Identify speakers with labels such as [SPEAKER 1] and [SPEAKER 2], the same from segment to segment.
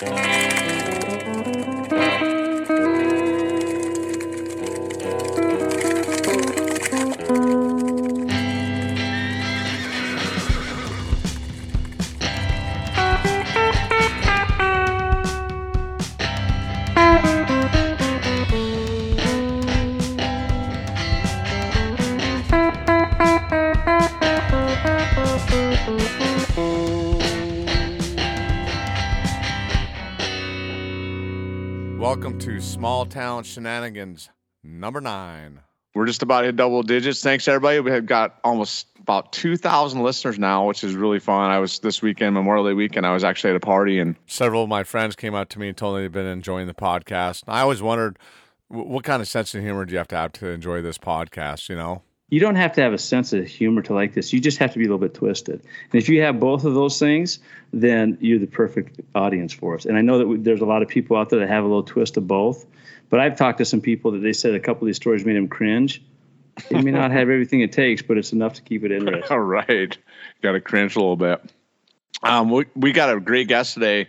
[SPEAKER 1] Welcome to Small Town Shenanigans number nine.
[SPEAKER 2] We're just about at double digits. Thanks everybody. We have got almost about 2,000 listeners now, which is really fun. I was this weekend, Memorial Day weekend, I was actually at a party and
[SPEAKER 1] Several of my friends came up to me and told me they've been enjoying the podcast. I always wondered what kind of sense of humor do you have to have to enjoy this podcast, you know?
[SPEAKER 3] You don't have to have a sense of humor to like this. You just have to be a little bit twisted. And if you have both of those things, then you're the perfect audience for us. And I know that we, there's a lot of people out there that have a little twist of both. But I've talked to some people that they said a couple of these stories made them cringe. It may not have everything it takes, but it's enough to keep it interesting.
[SPEAKER 2] all right, got to cringe a little bit. Um, we, we got a great guest today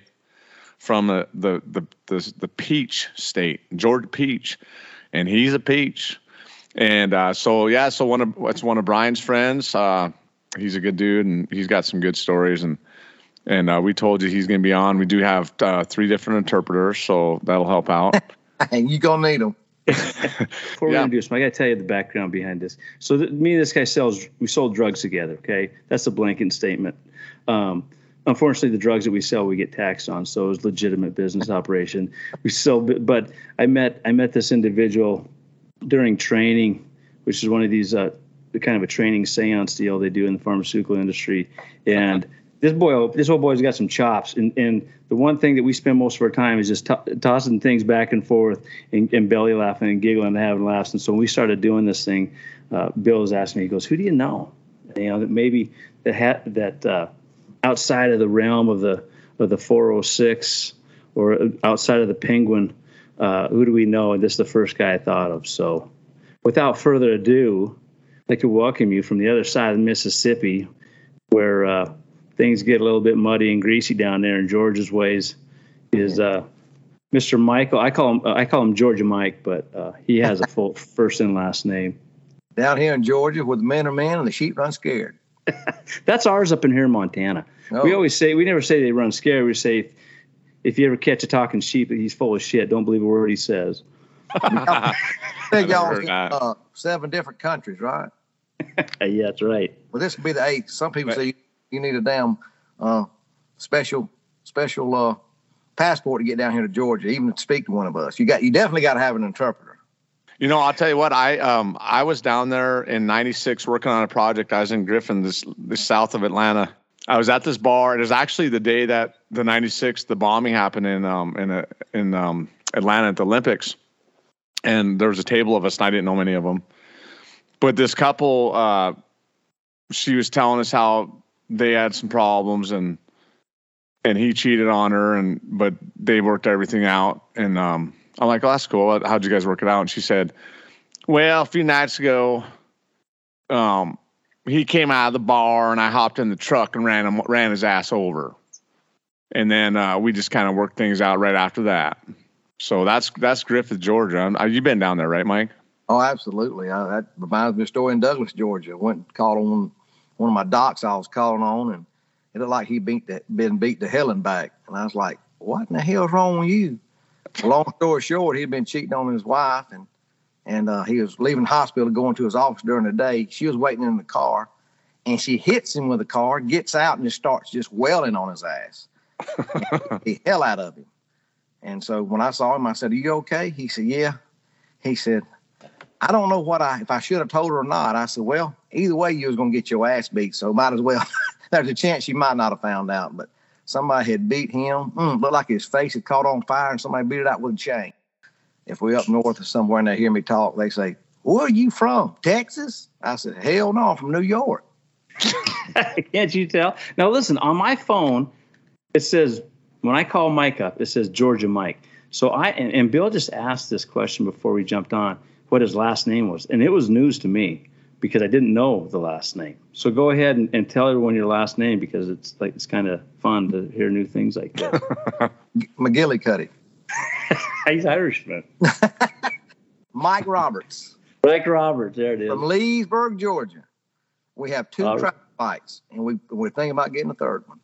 [SPEAKER 2] from the, the, the, the, the Peach State, Georgia Peach. And he's a peach. And uh, so yeah, so one of it's one of Brian's friends. Uh, he's a good dude, and he's got some good stories. And and uh, we told you he's going to be on. We do have uh, three different interpreters, so that'll help out.
[SPEAKER 4] and you gonna need them.
[SPEAKER 3] Before we
[SPEAKER 2] Yeah.
[SPEAKER 3] introduce him, I got to tell you the background behind this. So th- me and this guy sells, we sold drugs together. Okay, that's a blanket statement. Um, unfortunately, the drugs that we sell, we get taxed on. So it was legitimate business operation. We sell, but I met I met this individual during training, which is one of these uh, kind of a training seance deal they do in the pharmaceutical industry, and. This boy, this old boy's got some chops, and, and the one thing that we spend most of our time is just to- tossing things back and forth, and, and belly laughing and giggling and having laughs. And so when we started doing this thing, uh, Bill was asking me, he goes, "Who do you know? You know that maybe that ha- that uh, outside of the realm of the of the 406 or outside of the Penguin, uh, who do we know?" And this is the first guy I thought of. So, without further ado, I'd like to welcome you from the other side of Mississippi, where uh, things get a little bit muddy and greasy down there in Georgia's ways. Is uh, Mr. Michael? I call him I call him Georgia Mike, but uh, he has a full first and last name.
[SPEAKER 4] Down here in Georgia, where the men are men and the sheep run scared.
[SPEAKER 3] That's ours up in here in Montana.
[SPEAKER 4] Oh.
[SPEAKER 3] We always say we never say they run scared. We say if, if you ever catch a talking sheep, he's full of shit. Don't believe a word he says.
[SPEAKER 4] I think y'all in, uh, seven different countries, right?
[SPEAKER 3] Yeah, that's right.
[SPEAKER 4] Well, this would be the eighth. Some people
[SPEAKER 2] Right.
[SPEAKER 4] say you need a damn uh, special special uh, passport to get down here to Georgia, even to speak to one of us. You got you definitely got to have an interpreter.
[SPEAKER 2] You know, I'll tell you what. I um I was down there in '96 working on a project. I was in Griffin, this this south of Atlanta. I was at this bar. It was actually the day that the '96 the bombing happened in um in a, in um Atlanta at the Olympics, and there was a table of us, and I didn't know many of them. But this couple, uh, she was telling us how they had some problems and and he cheated on her and but they worked everything out and um I'm like, oh, that's cool. How'd you guys work it out? And she said, well, a few nights ago, um, he came out of the bar and I hopped in the truck and ran him, ran his ass over. And then uh, we just kind of worked things out right after that. So that's that's Griffin, Georgia. Um, uh, You've been down there, right, Mike?
[SPEAKER 4] Oh, absolutely. I, that reminds me of a story in Douglas, Georgia. Went and called on one, one of my docs I was calling on, and it looked like he beat the, been beat to hell and back. And I was like, "What in the hell's wrong with you?" Long story short, he'd been cheating on his wife, and and uh, he was leaving the hospital, going to his office during the day. She was waiting in the car, and she hits him with the car, gets out, and just starts just wailing on his ass. the hell out of him. And so when I saw him, I said, "Are you okay?" He said, "Yeah." He said, "I don't know what I if I should have told her or not." I said, "Well, either way, you was gonna get your ass beat, so might as well." There's a chance you might not have found out, but somebody had beat him. Mm, looked like his face had caught on fire, and somebody beat it out with a chain. If we up north or somewhere and they hear me talk, they say, "Where are you from? Texas?" I said, "Hell no, I'm from New York."
[SPEAKER 3] Can't you tell? Now listen, on my phone, it says when I call Mike up, it says Georgia Mike. So I and, and Bill just asked this question before we jumped on what his last name was, and it was news to me. because I didn't know the last name. So go ahead and, and tell everyone your last name because it's like it's kind of fun to hear new things like that.
[SPEAKER 4] McGillicuddy.
[SPEAKER 3] He's Irishman.
[SPEAKER 4] Mike Roberts
[SPEAKER 3] Mike Roberts, there it is.
[SPEAKER 4] from Leesburg, Georgia. We have two
[SPEAKER 3] All right.
[SPEAKER 4] traffic fights, and we we're thinking about getting a third one.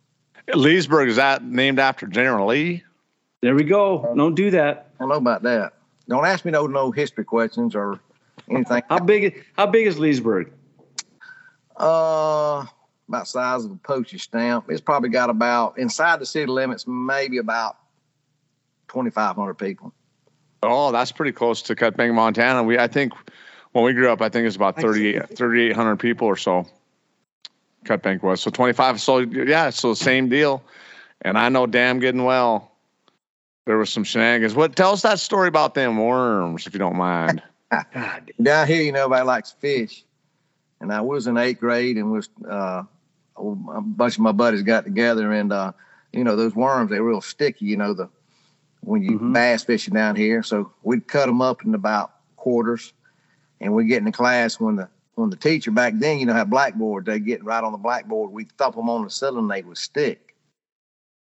[SPEAKER 2] Leesburg is that named after General Lee?
[SPEAKER 3] There we go. Don't do that.
[SPEAKER 4] I don't know about that. Don't ask me no no history questions or anything.
[SPEAKER 3] How big? How big is Leesburg?
[SPEAKER 4] Uh, about size of a postage stamp. It's probably got about inside the city limits, maybe about twenty five hundred people.
[SPEAKER 2] Oh, that's pretty close to Cut Bank, Montana. We I think when we grew up, I think it's about 38 3,800 people or so. Cut Bank was so 25. So yeah, so same deal. And I know damn good and well there was some shenanigans. What tell us that story about them worms, if you don't mind.
[SPEAKER 3] God,
[SPEAKER 4] Down here, you know, everybody likes fish, and I was in eighth grade, and was uh, a bunch of my buddies got together, and uh, you know, those worms they're real sticky. You know, the when you
[SPEAKER 3] Mhm.
[SPEAKER 4] bass fishing down here, so we'd cut them up in about quarters, and we get in the class when the when the teacher back then, you know, had blackboard, they get right on the blackboard, we thump them on the ceiling, they would stick,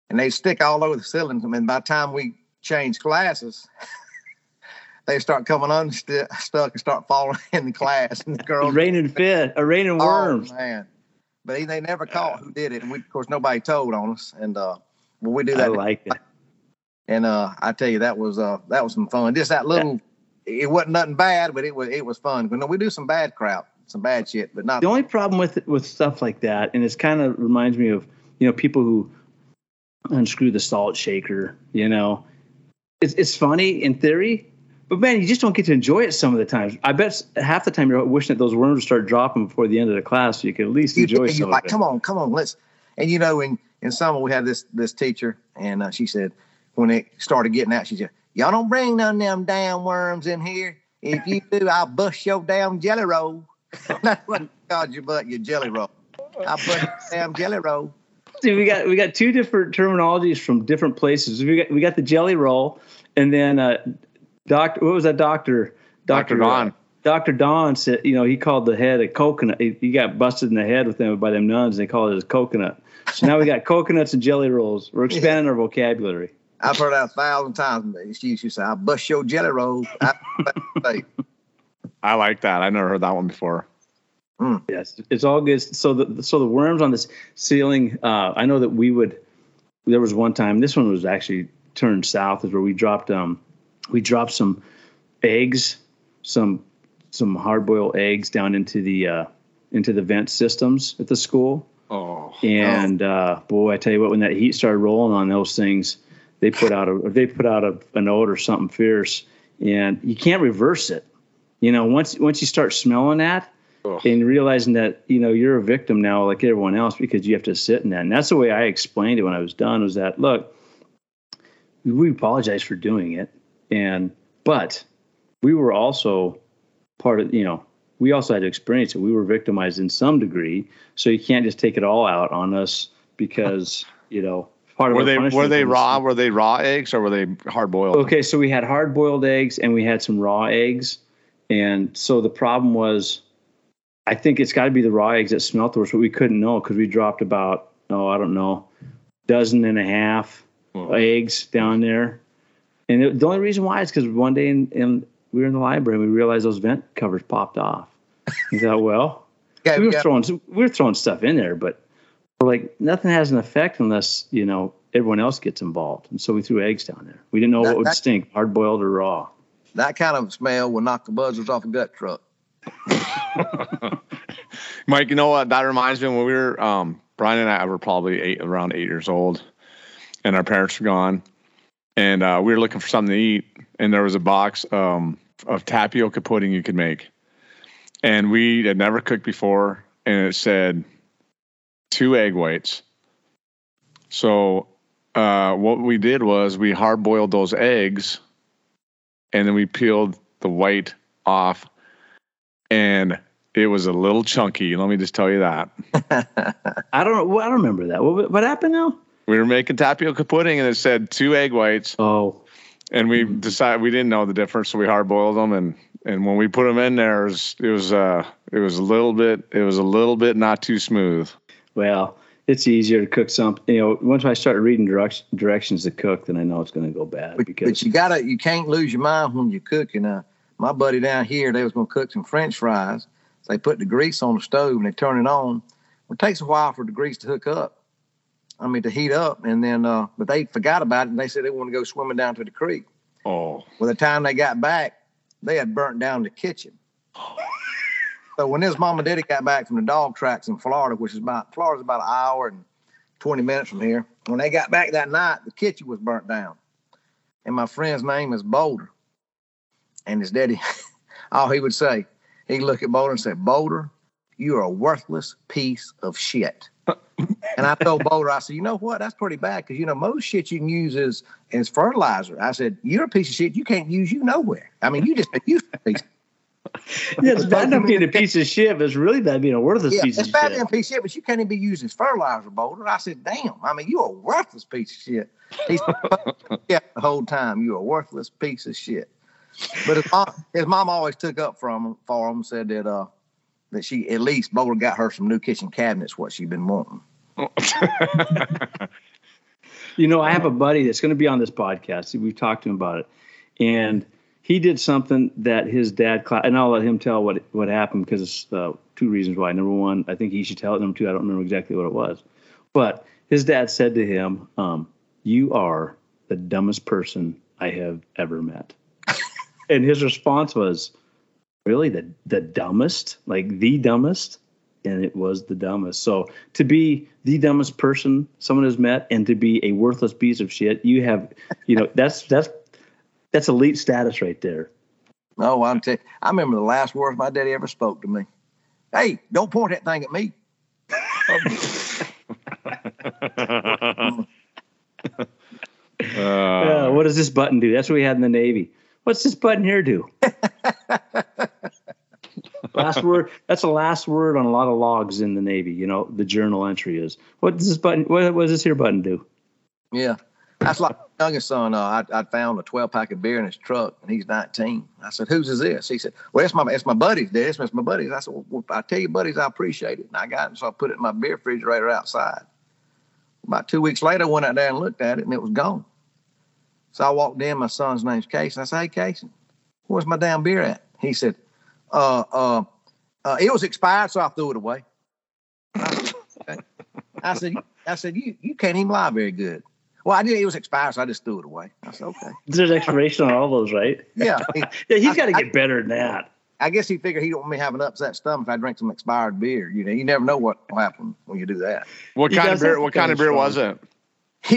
[SPEAKER 4] and they stick all over the ceiling. I mean, by the time we change classes. They start coming unstuck and start falling in the class, and the girls
[SPEAKER 3] raining fit, a raining worms.
[SPEAKER 4] Oh man! But they never caught who did it, and we, of course nobody told on us. And uh, well, we do that.
[SPEAKER 3] I like it.
[SPEAKER 4] And uh, I tell you that was uh, that was some fun. Just that little, it wasn't nothing bad, but it was it was fun. But no, we do some bad crap, some bad shit, but not.
[SPEAKER 3] The only problem with with stuff like that, and it's kind of reminds me of you know people who unscrew the salt shaker. You know, it's it's funny in theory, but man, you just don't get to enjoy it some of the times. I bet half the time you're wishing that those worms would start dropping before the end of the class, so you could at least
[SPEAKER 4] you,
[SPEAKER 3] enjoy
[SPEAKER 4] you're
[SPEAKER 3] some
[SPEAKER 4] like, come on, come on, let's. And you know, in in summer we had this this teacher, and uh, she said when it started getting out, she said, "Y'all don't bring none of them damn worms in here. If you do, I'll bust your damn jelly roll." That's what I called your butt, your jelly roll. I bust your damn jelly roll.
[SPEAKER 3] See, we got we got two different terminologies from different places. We got we got the jelly roll, and then uh, doctor. What was that doctor?
[SPEAKER 2] Dr. Don.
[SPEAKER 3] Dr. Don said, you know, he called the head a coconut. He, he got busted in the head with them by them nuns. And they called it a coconut. So now we got coconuts and jelly rolls. We're expanding our vocabulary.
[SPEAKER 4] I've heard that a thousand times. She used to say, "I bust your jelly roll." I,
[SPEAKER 2] I like that. I never heard that one before.
[SPEAKER 3] Yes, it's all good. So the so the worms on this ceiling. Uh, I know that we would. There was one time. This one was actually turned south. Is where we dropped. Um, we dropped some eggs, some some hard boiled eggs down into the uh, into the vent systems at the school.
[SPEAKER 2] Oh,
[SPEAKER 3] And uh, boy, I tell you what, when that heat started rolling on those things, they put out a they put out a, a note or something fierce, and you can't reverse it. You know, once once you start smelling that
[SPEAKER 2] Ugh.
[SPEAKER 3] and realizing that you know you're a victim now, like everyone else, because you have to sit in that. And that's the way I explained it when I was done. Was that look, we apologize for doing it, and but we were also part of you know we also had to experience it. We were victimized in some degree, so you can't just take it all out on us because you know part of
[SPEAKER 2] were they were they
[SPEAKER 3] was-
[SPEAKER 2] raw? Were they raw eggs or were they hard boiled?
[SPEAKER 3] Okay, so we had hard boiled eggs and we had some raw eggs, and so the problem was, I think it's got to be the raw eggs that smelt the worst, but we couldn't know because we dropped about oh I don't know, dozen and a half
[SPEAKER 2] Oh.
[SPEAKER 3] eggs down there, and it, the only reason why is because one day in, in we were in the library and we realized those vent covers popped off. We thought, well,
[SPEAKER 4] okay,
[SPEAKER 3] we
[SPEAKER 4] we
[SPEAKER 3] were
[SPEAKER 4] got-
[SPEAKER 3] throwing we were throwing stuff in there, but we're like nothing has an effect unless you know everyone else gets involved. And so we threw eggs down there. We didn't know
[SPEAKER 4] That-
[SPEAKER 3] what would
[SPEAKER 4] that-
[SPEAKER 3] stink, hard boiled or raw.
[SPEAKER 4] that kind of smell will knock the buzzers off a gut truck.
[SPEAKER 2] Mike, you know what? That reminds me when we were um, Brian and I were probably eight, around eight years old, and our parents were gone, and uh, we were looking for something to eat, and there was a box um, of tapioca pudding you could make, and we had never cooked before, and it said two egg whites. So uh, what we did was we hard boiled those eggs, and then we peeled the white off, and it was a little chunky. Let me just tell you that.
[SPEAKER 3] I don't well, I don't remember that. What, what happened now?
[SPEAKER 2] We were making tapioca pudding and it said two egg whites,
[SPEAKER 3] Oh,
[SPEAKER 2] and we decided we didn't know the difference, so we hard boiled them, and
[SPEAKER 5] and when we put them in there, it was it was, uh, it was a little bit it was a little bit not too smooth.
[SPEAKER 3] Well, it's easier to cook something. You know, once I start reading direct, directions to cook, then I know it's going to go bad.
[SPEAKER 4] But,
[SPEAKER 3] because
[SPEAKER 4] but you gotta, you can't lose your mind when you're cooking. Uh, my buddy down here, they was gonna cook some French fries. So they put the grease on the stove and they turn it on. Well, it takes a while for the grease to hook up. I mean, to heat up, and then, uh, but they forgot about it and they said they want to go swimming down to the creek.
[SPEAKER 5] Oh,
[SPEAKER 4] By the time they got back, they had burnt down the kitchen. So when his mom and daddy got back from the dog tracks in Florida, which is about Florida's about an hour and twenty minutes from here, when they got back that night, the kitchen was burnt down. And my friend's name is Boulder. And his daddy, all he would say, he'd look at Boulder and say, Boulder, you're a worthless piece of shit. and I told Boulder, I said, you know what? That's pretty bad because you know most shit you can use is as fertilizer. I said, you're a piece of shit. You can't use you nowhere. I mean, you just a useless piece.
[SPEAKER 3] Yeah, it's bad enough being a piece of shit, but it's really bad being a worthless
[SPEAKER 4] Yeah,
[SPEAKER 3] piece
[SPEAKER 4] it's
[SPEAKER 3] of
[SPEAKER 4] bad
[SPEAKER 3] shit.
[SPEAKER 4] being a piece of shit, but you can't even be used as fertilizer, Boulder. I said, damn. I mean, you're a worthless piece of shit. He said, yeah, the whole time you're a worthless piece of shit. But his mom, his mom always took up from him for him, said that uh that she at least Boulder got her some new kitchen cabinets, what she'd been wanting.
[SPEAKER 3] You know, I have a buddy that's going to be on this podcast. We've talked to him about it, and he did something that his dad. Cla- and I'll let him tell what what happened because it's uh, two reasons why. Number one, I think he should tell it. Number two, I don't remember exactly what it was, but his dad said to him, um, "You are the dumbest person I have ever met," and his response was, "Really, the the dumbest? Like the dumbest?" and it was the dumbest. So to be the dumbest person someone has met and to be a worthless piece of shit, you have, you know, that's that's that's elite status right there.
[SPEAKER 4] Oh, I'm tell I remember the last words my daddy ever spoke to me. Hey, don't point that thing at me.
[SPEAKER 3] Uh, what does this button do? That's what we had in the Navy. What's this button here do? last word. That's the last word on a lot of logs in the Navy. You know, the journal entry is. What does this button? What, what does this here button do?
[SPEAKER 4] Yeah. That's like my youngest son. Uh, I, I found a 12 pack of beer in his truck, and he's 19. I said, "Whose is this?" He said, "Well, it's my it's my buddy's. Dad. It's my buddy's." I said, well, "I tell you, buddies, I appreciate it." And I got it, so I put it in my beer refrigerator outside. About two weeks later, I went out there and looked at it, and it was gone. So I walked in. My son's name's Casey. I said, "Hey, Casey, where's my damn beer at?" He said, "Uh, uh, uh it was expired, so I threw it away." I said, "Okay." I said, "I said you you can't even lie very good." Well, I knew it was expired, so I just threw it away. I said, "Okay."
[SPEAKER 3] There's expiration on all those, right?
[SPEAKER 4] Yeah. he-
[SPEAKER 3] Yeah, he's got to
[SPEAKER 4] I-
[SPEAKER 3] get better than that.
[SPEAKER 4] I guess he figured he don't want me having upset stomach if I drink some expired beer. You know, you never know what will happen when you do that.
[SPEAKER 5] what
[SPEAKER 3] He
[SPEAKER 5] kind of beer? What kind of beer was it?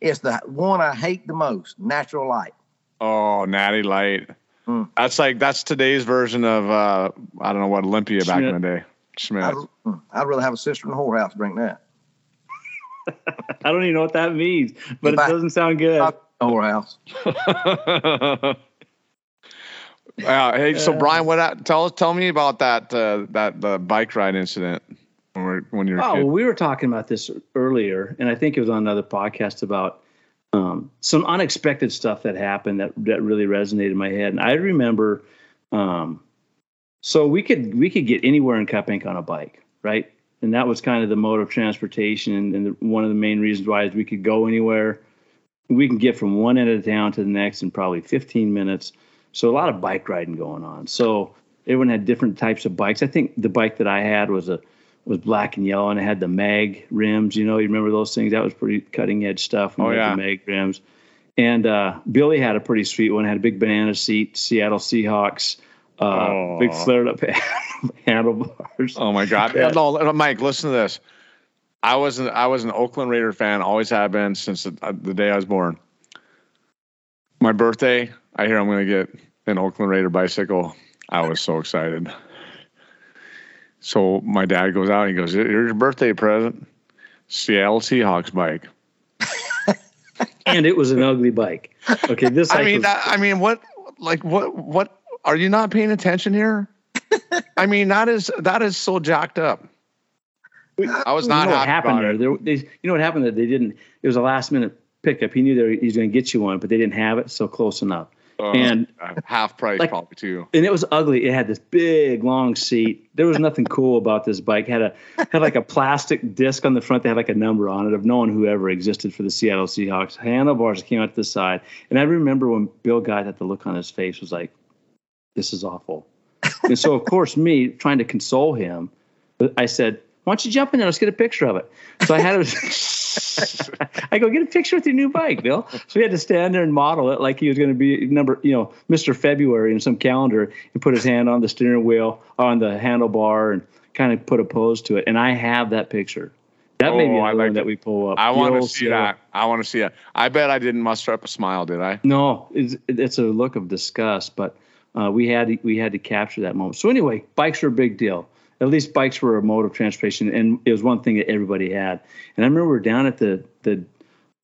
[SPEAKER 4] it's the one I hate the most, Natural Light.
[SPEAKER 5] Oh, Natty Light.
[SPEAKER 4] Hmm.
[SPEAKER 5] That's like that's today's version of uh, I don't know what Olympia back in the day. Schmidt.
[SPEAKER 4] I'd, mm, I'd rather have a sister in the whorehouse drink that.
[SPEAKER 3] I don't even know what that means, but it doesn't sound good.
[SPEAKER 4] Whorehouse.
[SPEAKER 5] Uh, hey, so Brian, what? I- Tell us, tell me about that uh, that the bike ride incident when we're, when you were.
[SPEAKER 3] Oh, well, we were talking about this earlier, and I think it was on another podcast about um, some unexpected stuff that happened that that really resonated in my head. And I remember, um, so we could we could get anywhere in Cut Bank on a bike, right? And that was kind of the mode of transportation, and, and the, one of the main reasons why is we could go anywhere. We can get from one end of town to the next in probably 15 minutes. So a lot of bike riding going on. So everyone had different types of bikes. I think the bike that I had was a was black and yellow, and it had the mag rims. You know, you remember those things? That was pretty cutting edge stuff.
[SPEAKER 5] Oh, yeah.
[SPEAKER 3] the mag rims. And uh, Billy had a pretty sweet one. Had a big banana seat, Seattle Seahawks, uh, big
[SPEAKER 5] Oh.
[SPEAKER 3] flared up handlebars.
[SPEAKER 5] Oh my God!
[SPEAKER 3] Yeah.
[SPEAKER 5] No, no, Mike, listen to this. I was an I was an Oakland Raider fan. Always have been since the, uh, the day I was born. My birthday, I hear I'm going to get an Oakland Raider bicycle. I was so excited. So my dad goes out and he goes, "Here's your birthday present, Seattle Seahawks bike."
[SPEAKER 3] and it was an ugly bike. Okay, this
[SPEAKER 5] I mean,
[SPEAKER 3] was-
[SPEAKER 5] that, I mean, what, like, what, what? Are you not paying attention here? I mean, that is that is so jacked up. I was not
[SPEAKER 3] you know what
[SPEAKER 5] happy
[SPEAKER 3] happened there. There- they- you know what happened that they didn't. It was a last minute pickup. He knew they were, he was going to get you one, but they didn't have it. So close enough.
[SPEAKER 5] Uh,
[SPEAKER 3] and
[SPEAKER 5] half price
[SPEAKER 3] like-
[SPEAKER 5] probably too.
[SPEAKER 3] and it was ugly. It had this big long seat. There was nothing cool about this bike. It had a had like a plastic disc on the front that had like a number on it of no one who ever existed for the Seattle Seahawks. Handlebars came out to the side, and I remember when Bill got that, the look on his face was like, "This is awful." and so, of course, me trying to console him, I said, "Why don't you jump in there? Let's get a picture of it." So I had to. I go get a picture with your new bike, Bill. So we had to stand there and model it like he was going to be number, you know, Mr. February in some calendar and put his hand on the steering wheel, on the handlebar, and kind of put a pose to it. And I have that picture. That may be
[SPEAKER 5] Oh,
[SPEAKER 3] another
[SPEAKER 5] I like
[SPEAKER 3] one that we pull up.
[SPEAKER 5] I want to see that. I want to see it. I bet I didn't muster up a smile, did I?
[SPEAKER 3] No, it's, it's a look of disgust, but uh, we had to, we had to capture that moment. So anyway, bikes were a big deal. At least bikes were a mode of transportation, and it was one thing that everybody had. And I remember we were down at the the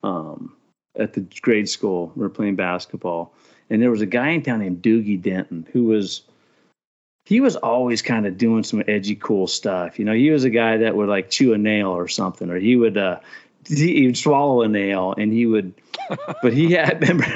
[SPEAKER 3] um, at the grade school. We were playing basketball, and there was a guy in town named Doogie Denton who was he was always kind of doing some edgy, cool stuff. You know, he was a guy that would like chew a nail or something, or he would uh, he would swallow a nail, and he would. but he had remember.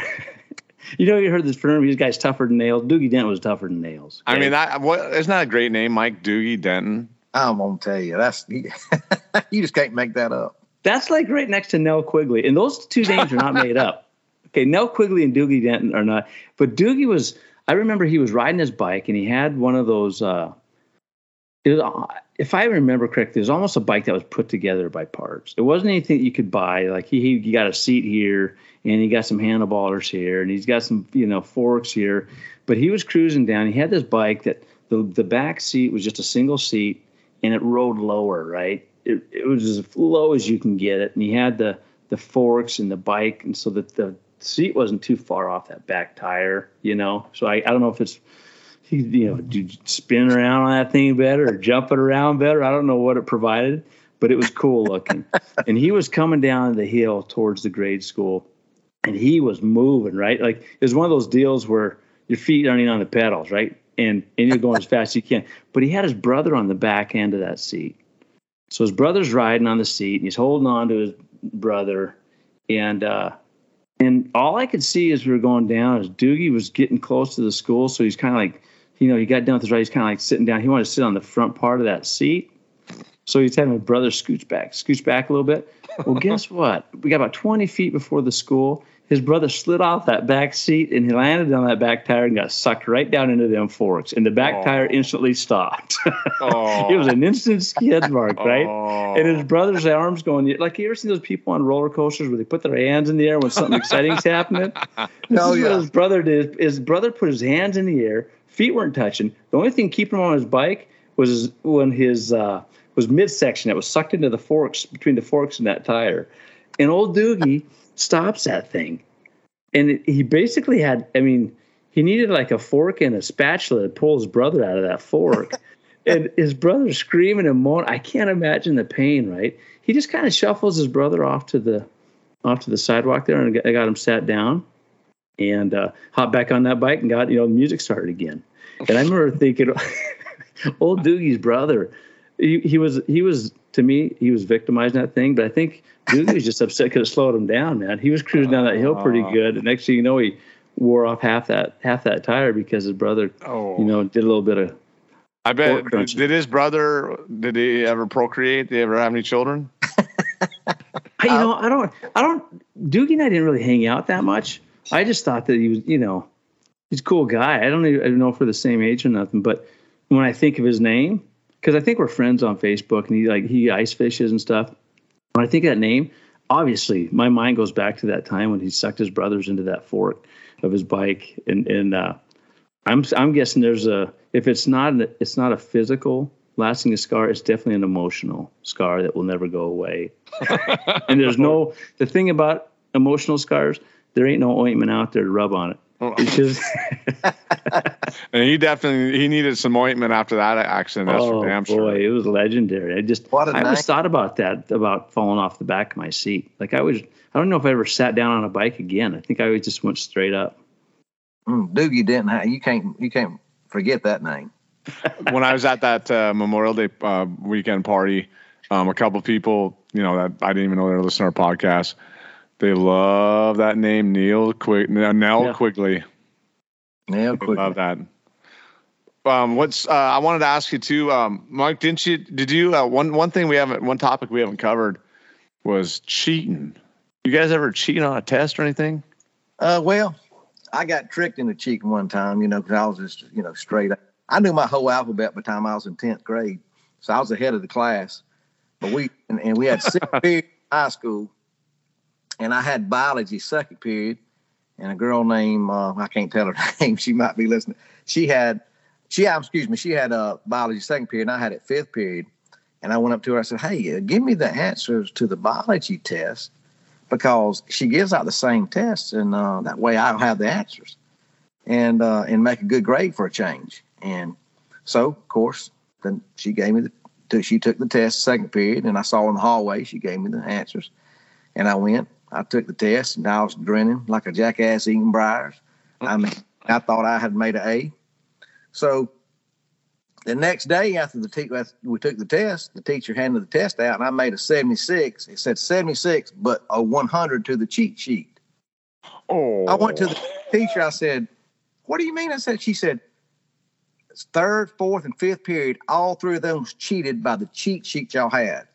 [SPEAKER 3] You know, you heard this term. These guys tougher than nails. Doogie Denton was tougher than nails.
[SPEAKER 5] I
[SPEAKER 3] okay?
[SPEAKER 5] mean, that what isn't a great name, Mike Doogie Denton?
[SPEAKER 4] I'm gonna tell you, that's you just can't make that up.
[SPEAKER 3] That's like right next to Nell Quigley, and those two names are not made up. Okay, Nell Quigley and Doogie Denton are not. But Doogie was. I remember he was riding his bike, and he had one of those. Uh, it was, uh, if I remember correctly, it was almost a bike that was put together by parts. It wasn't anything you could buy. Like he, he got a seat here, and he got some handlebars here, and he's got some you know forks here. But he was cruising down. He had this bike that the the back seat was just a single seat, and it rode lower, right? It, it was as low as you can get it, and he had the the forks and the bike, and so that the seat wasn't too far off that back tire, you know. So I, I don't know if it's he, you know, do you spin around on that thing better or jump it around better. I don't know what it provided, but it was cool looking. and he was coming down the hill towards the grade school, and he was moving right. Like it was one of those deals where your feet aren't even on the pedals, right? And and you're going as fast as you can. But he had his brother on the back end of that seat. So his brother's riding on the seat, and he's holding on to his brother, and uh, and all I could see as we were going down is Doogie was getting close to the school, so he's kind of like, you know, he got down with his right, he's kind of like sitting down. He wanted to sit on the front part of that seat, so he's having his brother scooch back, scooch back a little bit. Well, guess what? We got about 20 feet before the school. His brother slid off that back seat and he landed on that back tire and got sucked right down into them forks. And the back tire instantly stopped.
[SPEAKER 5] Oh.
[SPEAKER 3] it was an instant skid mark, right? And his brother's arms going like you ever seen those people on roller coasters where they put their hands in the air when something exciting's happening? This
[SPEAKER 4] Oh,
[SPEAKER 3] is
[SPEAKER 4] yeah.
[SPEAKER 3] what his brother did. His brother put his hands in the air, feet weren't touching. The only thing keeping him on his bike was when his uh, was midsection that was sucked into the forks between the forks and that tire. And old Doogie stops that thing, and it, he basically had. I mean, he needed like a fork and a spatula to pull his brother out of that fork. and his brother's screaming and moaning. I can't imagine the pain, right? He just kind of shuffles his brother off to the off to the sidewalk there and I got him sat down and uh, hopped back on that bike and got you know the music started again. And I remember thinking, old Doogie's brother, he, he was he was to me he was victimizing that thing, but I think Doogie was just upset because it slowed him down, man. He was cruising down that hill pretty good. And next thing you know, he wore off half that half that tire because his brother,
[SPEAKER 5] Oh.
[SPEAKER 3] you know, did a little bit of
[SPEAKER 5] I bet. Did his brother? Did he ever procreate? Did he ever have any children?
[SPEAKER 3] I, you know, I don't, I don't. Doogie and I didn't really hang out that much. I just thought that he was, you know, he's a cool guy. I don't even I don't know if we're the same age or nothing, but when I think of his name, because I think we're friends on Facebook, and he like he ice fishes and stuff. When I think of that name, obviously my mind goes back to that time when he sucked his brothers into that fork of his bike, and and uh, I'm I'm guessing there's a if it's not an, it's not a physical lasting scar, it's definitely an emotional scar that will never go away. and there's no the thing about emotional scars, there ain't no ointment out there to rub on it. It's just
[SPEAKER 5] And he definitely he needed some ointment after that accident. That's
[SPEAKER 3] oh
[SPEAKER 5] for damn
[SPEAKER 3] boy, it was legendary. I just
[SPEAKER 4] What a
[SPEAKER 3] I always thought about that about falling off the back of my seat. Like I was I don't know if I ever sat down on a bike again. I think I always just went straight up.
[SPEAKER 4] Mm, Doogie didn't have, you can't you can't forget that name.
[SPEAKER 5] when I was at that uh, Memorial Day uh, weekend party, um, a couple people, you know, that I didn't even know they were listening to our podcast. They love that name, Neil Quig, Nell
[SPEAKER 3] Yeah.
[SPEAKER 5] Quigley.
[SPEAKER 4] Yeah,
[SPEAKER 5] I love that. Um, what's uh, I wanted to ask you too, um, Mike? Didn't you? Did you? Uh, one one thing we haven't, one topic we haven't covered was cheating. You guys ever cheat on a test or anything?
[SPEAKER 4] Uh, well, I got tricked into cheating one time, you know, because I was just, you know, straight. I knew my whole alphabet by the time I was in tenth grade, so I was ahead of the class. But we and, and we had six periods in high school, and I had biology second period, and a girl named uh, I can't tell her name. She might be listening. She had, she excuse me, she had uh, biology second period, and I had it fifth period. And I went up to her. I said, "Hey, uh, give me the answers to the biology test." because she gives out the same tests, and uh, that way I'll have the answers and uh, and make a good grade for a change. And so, of course, then she gave me the she took the test second period, and I saw in the hallway she gave me the answers, and I went. I took the test, and I was grinning like a jackass eating briars. I mean, I thought I had made an A. So the next day after the te- after we took the test, the teacher handed the test out, and I made a 76. It said 76, but a 100 to the cheat sheet.
[SPEAKER 5] Oh,
[SPEAKER 4] I went to the oh. teacher. I said, "What do you mean?" I said. She said, third, fourth, and fifth period, all three of those cheated by the cheat sheet y'all had."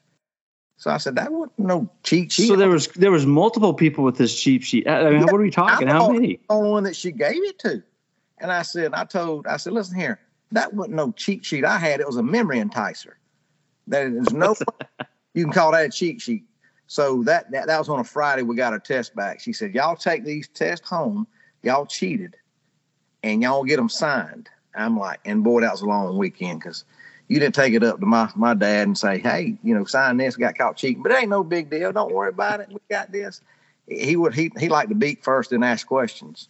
[SPEAKER 4] So I said, "That wasn't no cheat sheet."
[SPEAKER 3] So there was there was multiple people with this cheat sheet. I mean,
[SPEAKER 4] Yeah,
[SPEAKER 3] what are we talking? How many?
[SPEAKER 4] the only one that she gave it to. And I said, I told, I said, listen here, that wasn't no cheat sheet I had. It was a memory enticer. There's no you can call that a cheat sheet. So that, that that was on a Friday. We got our test back. She said, y'all take these tests home. Y'all cheated, and y'all get them signed. I'm like, and boy, that was a long weekend because you didn't take it up to my my dad and say, hey, you know, sign this. Got caught cheating, but it ain't no big deal. Don't worry about it. We got this. He would he he liked to beat first and ask questions.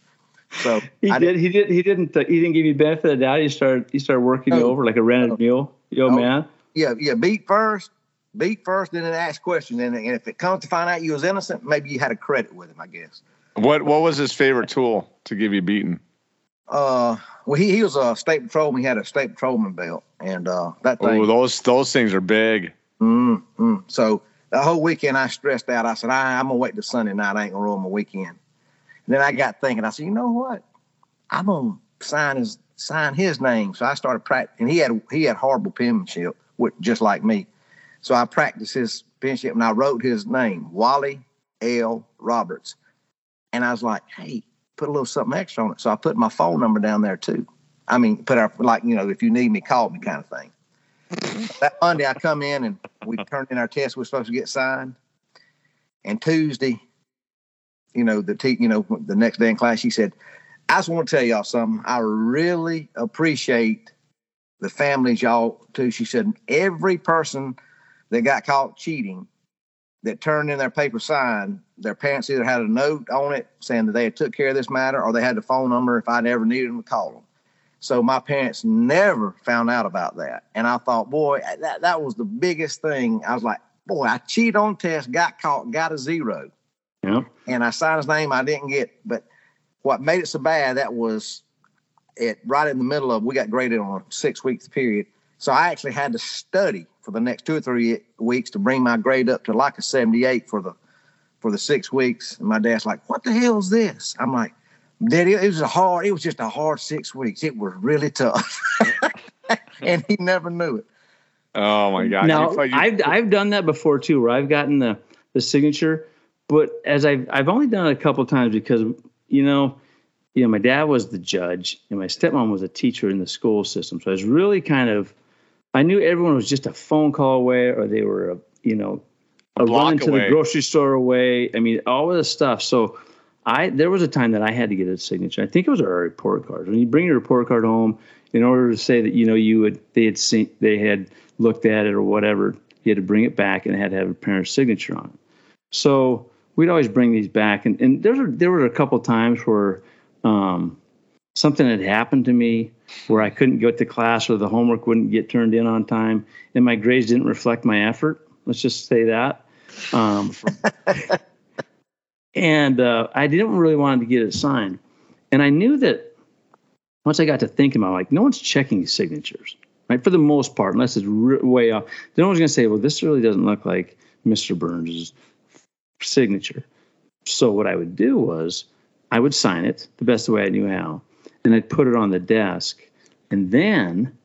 [SPEAKER 4] So
[SPEAKER 3] He
[SPEAKER 4] I
[SPEAKER 3] did. He did. He didn't. Uh, he didn't give you benefit of the doubt. He started. He started working you over like a rented mule. Yo,
[SPEAKER 4] No.
[SPEAKER 3] man.
[SPEAKER 4] yeah, yeah, beat first, beat first, and then ask questions. And, and if it comes to find out you was innocent, maybe you had a credit with him, I guess.
[SPEAKER 5] what what was his favorite tool to give you beaten?
[SPEAKER 4] Uh, well, he, he was a state patrolman. He had a state patrolman belt, and uh, that thing.
[SPEAKER 5] Oh, those those things are big.
[SPEAKER 4] Mm, mm. So the whole weekend I stressed out. I said, I, I'm gonna wait till Sunday night. I ain't gonna ruin my weekend. And then I got thinking. I said, you know what? I'm gonna sign his sign his name. So I started practicing. And he had he had horrible penmanship, with, just like me. So I practiced his penmanship and I wrote his name, Wally L. Roberts. And I was like, hey, put a little something extra on it. So I put my phone number down there too. I mean, put our like you know, if you need me, call me kind of thing. Mm-hmm. that Monday I come in and we turned in our test. We're supposed to get signed. And Tuesday, you know, the te- you know, the next day in class, she said, I just want to tell y'all something. I really appreciate the families y'all too. She said, every person that got caught cheating that turned in their paper sign, their parents either had a note on it saying that they had took care of this matter or they had the phone number if I'd ever needed them to call them. So my parents never found out about that. And I thought, boy, that, that was the biggest thing. I was like, boy, I cheated on test, got caught, got a zero
[SPEAKER 3] Yeah.
[SPEAKER 4] and I signed his name. I didn't get, but what made it so bad that was it right in the middle of we got graded on a six weeks period. So I actually had to study for the next two or three weeks to bring my grade up to like a 78 for the for the six weeks. And my dad's like, "What the hell is this?" I'm like, "Daddy, it was a hard. It was just a hard six weeks. It was really tough." and he never knew it.
[SPEAKER 5] Oh my god!
[SPEAKER 3] Now
[SPEAKER 5] You- you-
[SPEAKER 3] I've I've done that before too, where I've gotten the the signature, but as I've I've only done it a couple times because you know, you know, my dad was the judge and my stepmom was a teacher in the school system, so I was really kind of I knew everyone was just a phone call away, or they were a you know
[SPEAKER 5] A
[SPEAKER 3] a, run to
[SPEAKER 5] away.
[SPEAKER 3] the grocery store away. I mean, all of this stuff. So. I there was a time that I had to get a signature. I think it was our report card. When you bring your report card home, in order to say that you know you would they had seen they had looked at it or whatever, you had to bring it back and it had to have a parent's signature on it. So we'd always bring these back, and and there were there were a couple times where um, something had happened to me where I couldn't get to class or the homework wouldn't get turned in on time, and my grades didn't reflect my effort. Let's just say that. Um, and uh, I didn't really want to get it signed. And I knew that once I got to thinking about it, like, no one's checking signatures, right? For the most part, unless it's re- way off. No one's going to say, well, this really doesn't look like Mr. Burns' signature. So what I would do was I would sign it the best way I knew how. And I'd put it on the desk. And then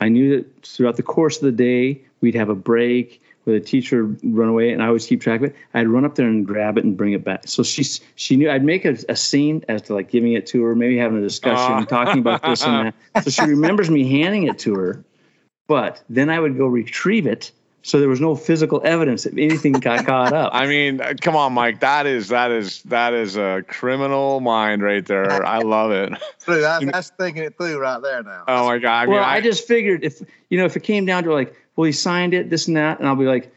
[SPEAKER 3] I knew that throughout the course of the day, we'd have a break where the teacher would run away, and I always keep track of it. I'd run up there and grab it and bring it back. So she's she knew I'd make a, a scene as to like giving it to her, maybe having a discussion, talking about this and that. So she remembers me handing it to her, but then I would go retrieve it. So there was no physical evidence that anything got caught up.
[SPEAKER 2] I mean, uh, come on, Mike. That is that is that is a criminal mind right there. I love it.
[SPEAKER 4] Through, that's, that's thinking it through right there now.
[SPEAKER 2] Oh my god. I mean,
[SPEAKER 3] well, I,
[SPEAKER 2] I,
[SPEAKER 3] just figured if you know if it came down to like, well, he signed it, this and that, and I'll be like,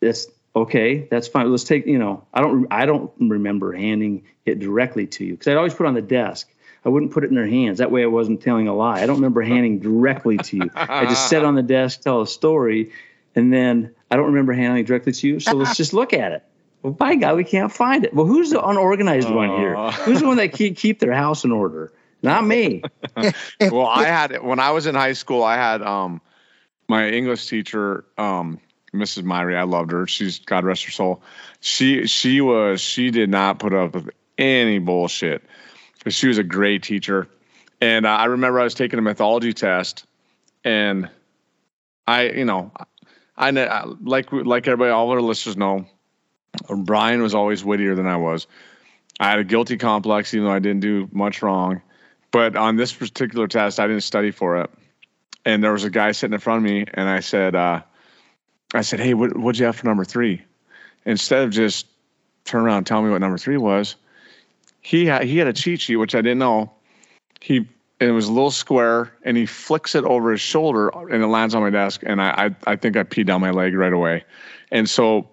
[SPEAKER 3] that's okay, that's fine. Let's take you know, I don't I don't remember handing it directly to you because I'd always put it on the desk. I wouldn't put it in their hands. That way, I wasn't telling a lie. I don't remember handing directly to you. I just sat on the desk, tell a story, and then I don't remember handing it directly to you. So let's just look at it. Well, by God, we can't find it. Well, who's the unorganized one here? Who's the one that keep keep their house in order? Not me.
[SPEAKER 2] well, I had it. when I was in high school, I had um my English teacher, um, Mrs. Myrie. I loved her. She's God rest her soul. She she was she did not put up with any bullshit. But she was a great teacher. And uh, I remember I was taking a mythology test, and I, you know, I know like like everybody, all of our listeners know, Brian was always wittier than I was. I had a guilty complex, even though I didn't do much wrong. But on this particular test, I didn't study for it. And there was a guy sitting in front of me, and I said, uh, I said, hey, what, what'd you have for number three? Instead of just turn around and tell me what number three was, he he had a cheat sheet, which I didn't know. He and it was a little square, and he flicks it over his shoulder, and it lands on my desk, and I I, I think I peed down my leg right away. And so,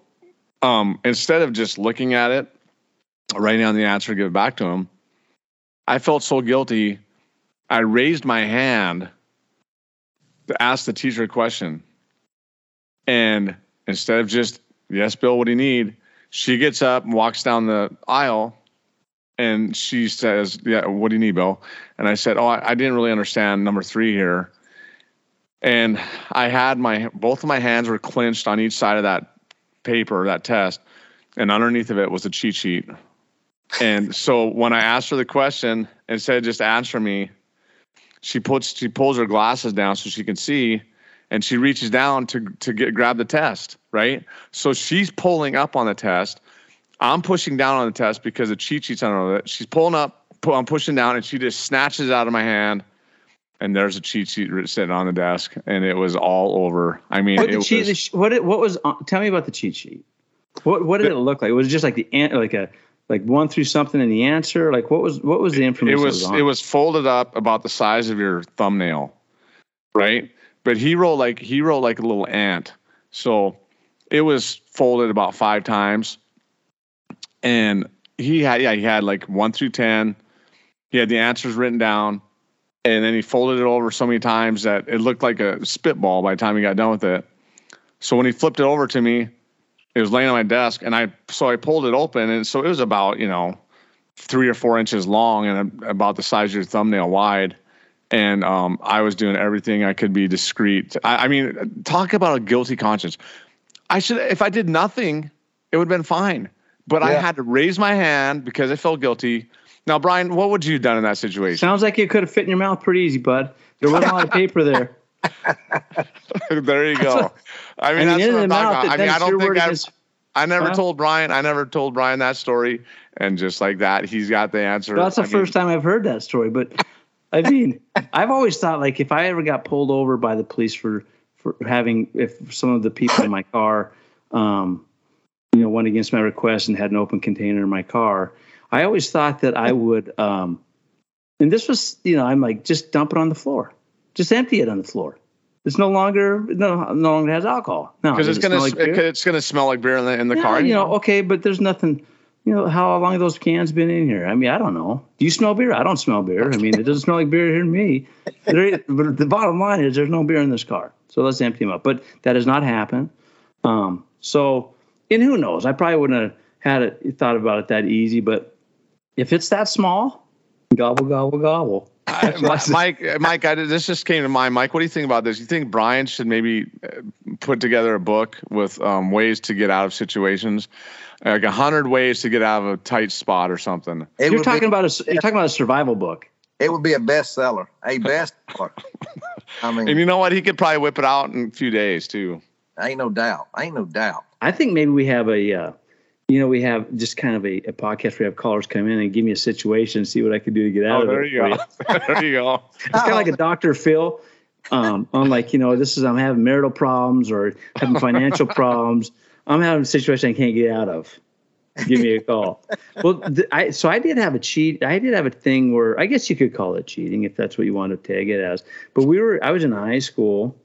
[SPEAKER 2] um, instead of just looking at it, writing down the answer, give it back to him, I felt so guilty. I raised my hand to ask the teacher a question. And instead of just, yes, Bill, what do you need? She gets up and walks down the aisle and she says, Yeah, what do you need, Bill? And I said, Oh, I, I didn't really understand number three here. And I had my both of my hands were clenched on each side of that paper, that test, and underneath of it was a cheat sheet. And so when I asked her the question, instead of just answer me, she puts she pulls her glasses down so she can see, and she reaches down to to get grab the test. Right. So she's pulling up on the test. I'm pushing down on the test because the cheat sheet's under it. She's pulling up. pu- I'm pushing down, and she just snatches it out of my hand. And there's a cheat sheet sitting on the desk, and it was all over. I mean,
[SPEAKER 3] What
[SPEAKER 2] it
[SPEAKER 3] the cheat?
[SPEAKER 2] was,
[SPEAKER 3] sh- what? It, what was? on- Tell me about the cheat sheet. What? What did it look like? Was it just like the like a like one through something in the answer? Like what was what was the information?
[SPEAKER 2] it
[SPEAKER 3] was on
[SPEAKER 2] it was folded up about the size of your thumbnail, right? But he wrote like he wrote like a little ant, so it was folded about five times, and he had yeah he had like one through ten, he had the answers written down, and then he folded it over so many times that it looked like a spitball by the time he got done with it. So when he flipped it over to me, it was laying on my desk, and I so I pulled it open, and so it was about you know three or four inches long and about the size of your thumbnail wide. And um, I was doing everything I could be discreet. I, I mean, talk about a guilty conscience. I should, if I did nothing, it would have been fine. But I had to raise my hand because I felt guilty. Now, Brian, what would you have done in that situation?
[SPEAKER 3] Sounds like it could have fit in your mouth pretty easy, bud. There wasn't a lot of paper there.
[SPEAKER 2] there you go. I mean,
[SPEAKER 3] I mean,
[SPEAKER 2] that's what
[SPEAKER 3] the
[SPEAKER 2] I'm talking
[SPEAKER 3] mouth,
[SPEAKER 2] about. I mean, I don't think
[SPEAKER 3] word
[SPEAKER 2] I,
[SPEAKER 3] against-
[SPEAKER 2] I never
[SPEAKER 3] Huh?
[SPEAKER 2] told Brian. I never told Brian that story, and just like that, he's got the answer.
[SPEAKER 3] That's the
[SPEAKER 2] I mean,
[SPEAKER 3] first time I've heard that story. But I mean, I've always thought like if I ever got pulled over by the police for for having if some of the people in my car, um, you know, went against my request and had an open container in my car, I always thought that I would. Um, and this was, you know, I'm like just dump it on the floor, just empty it on the floor. It's no longer no no longer has alcohol. No,
[SPEAKER 2] because it's gonna
[SPEAKER 3] like
[SPEAKER 2] it's gonna smell like beer in the in the
[SPEAKER 3] Yeah,
[SPEAKER 2] car.
[SPEAKER 3] you know, okay, but there's nothing. You know, how long have those cans been in here? I mean, I don't know. Do you smell beer? I don't smell beer. I mean, it doesn't smell like beer here to me. There, but the bottom line is there's no beer in this car. So let's empty them up. But that has not happened. Um, so, and who knows? I probably wouldn't have had it thought about it that easy. But if it's that small, gobble, gobble, gobble.
[SPEAKER 2] I- Mike, Mike, I, this just came to mind. Mike, what do you think about this? You think Brian should maybe uh, put together a book with um, ways to get out of situations, like a hundred ways to get out of a tight spot or something?
[SPEAKER 4] It
[SPEAKER 3] You're talking
[SPEAKER 4] be,
[SPEAKER 3] about a you're talking about a survival book.
[SPEAKER 4] It would be a bestseller, a bestseller. I mean,
[SPEAKER 2] And you know what? He could probably whip it out in a few days too.
[SPEAKER 4] ain't no doubt. Ain't no doubt.
[SPEAKER 3] I think maybe we have a, uh, you know, we have just kind of a, a podcast where we have callers come in and give me a situation, see what I can do to get out
[SPEAKER 2] Oh,
[SPEAKER 3] of
[SPEAKER 2] there
[SPEAKER 3] it.
[SPEAKER 2] you go. there you go.
[SPEAKER 3] It's kind of like a Dr. Phil. Um, I'm like, you know, this is I'm having marital problems or having financial problems. I'm having a situation I can't get out of. Give me a call. Well, th- I so I did have a cheat. I did have a thing where I guess you could call it cheating if that's what you want to tag it as. But we were I was in high school,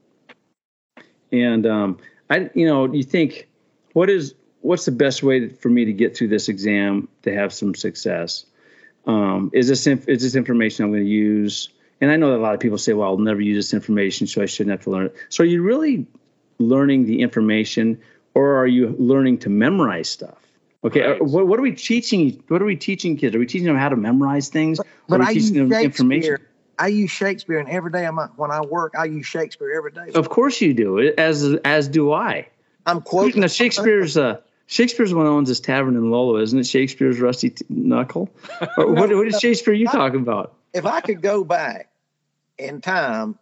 [SPEAKER 3] and um, I you know you think what is what's the best way for me to get through this exam to have some success? Um, is this inf- is this information I'm going to use? And I know that a lot of people say, "Well, I'll never use this information, so I shouldn't have to learn it." So, are you really learning the information, or are you learning to memorize stuff? Okay,
[SPEAKER 2] Right.
[SPEAKER 3] uh, what, what are we teaching? What are we teaching kids? Are we teaching them how to memorize things?
[SPEAKER 4] But
[SPEAKER 3] or are
[SPEAKER 4] I
[SPEAKER 3] we
[SPEAKER 4] use
[SPEAKER 3] teaching them information?
[SPEAKER 4] Shakespeare. I use Shakespeare, and every day I'm when I work, I use Shakespeare every day.
[SPEAKER 3] Of course you do. As as do I.
[SPEAKER 4] I'm quoting.
[SPEAKER 3] Now, Shakespeare's uh, Shakespeare's one owns this tavern in Lolo, isn't it? Shakespeare's Rusty T- Knuckle. Or what, what is Shakespeare you talking about?
[SPEAKER 4] If I could go back in time,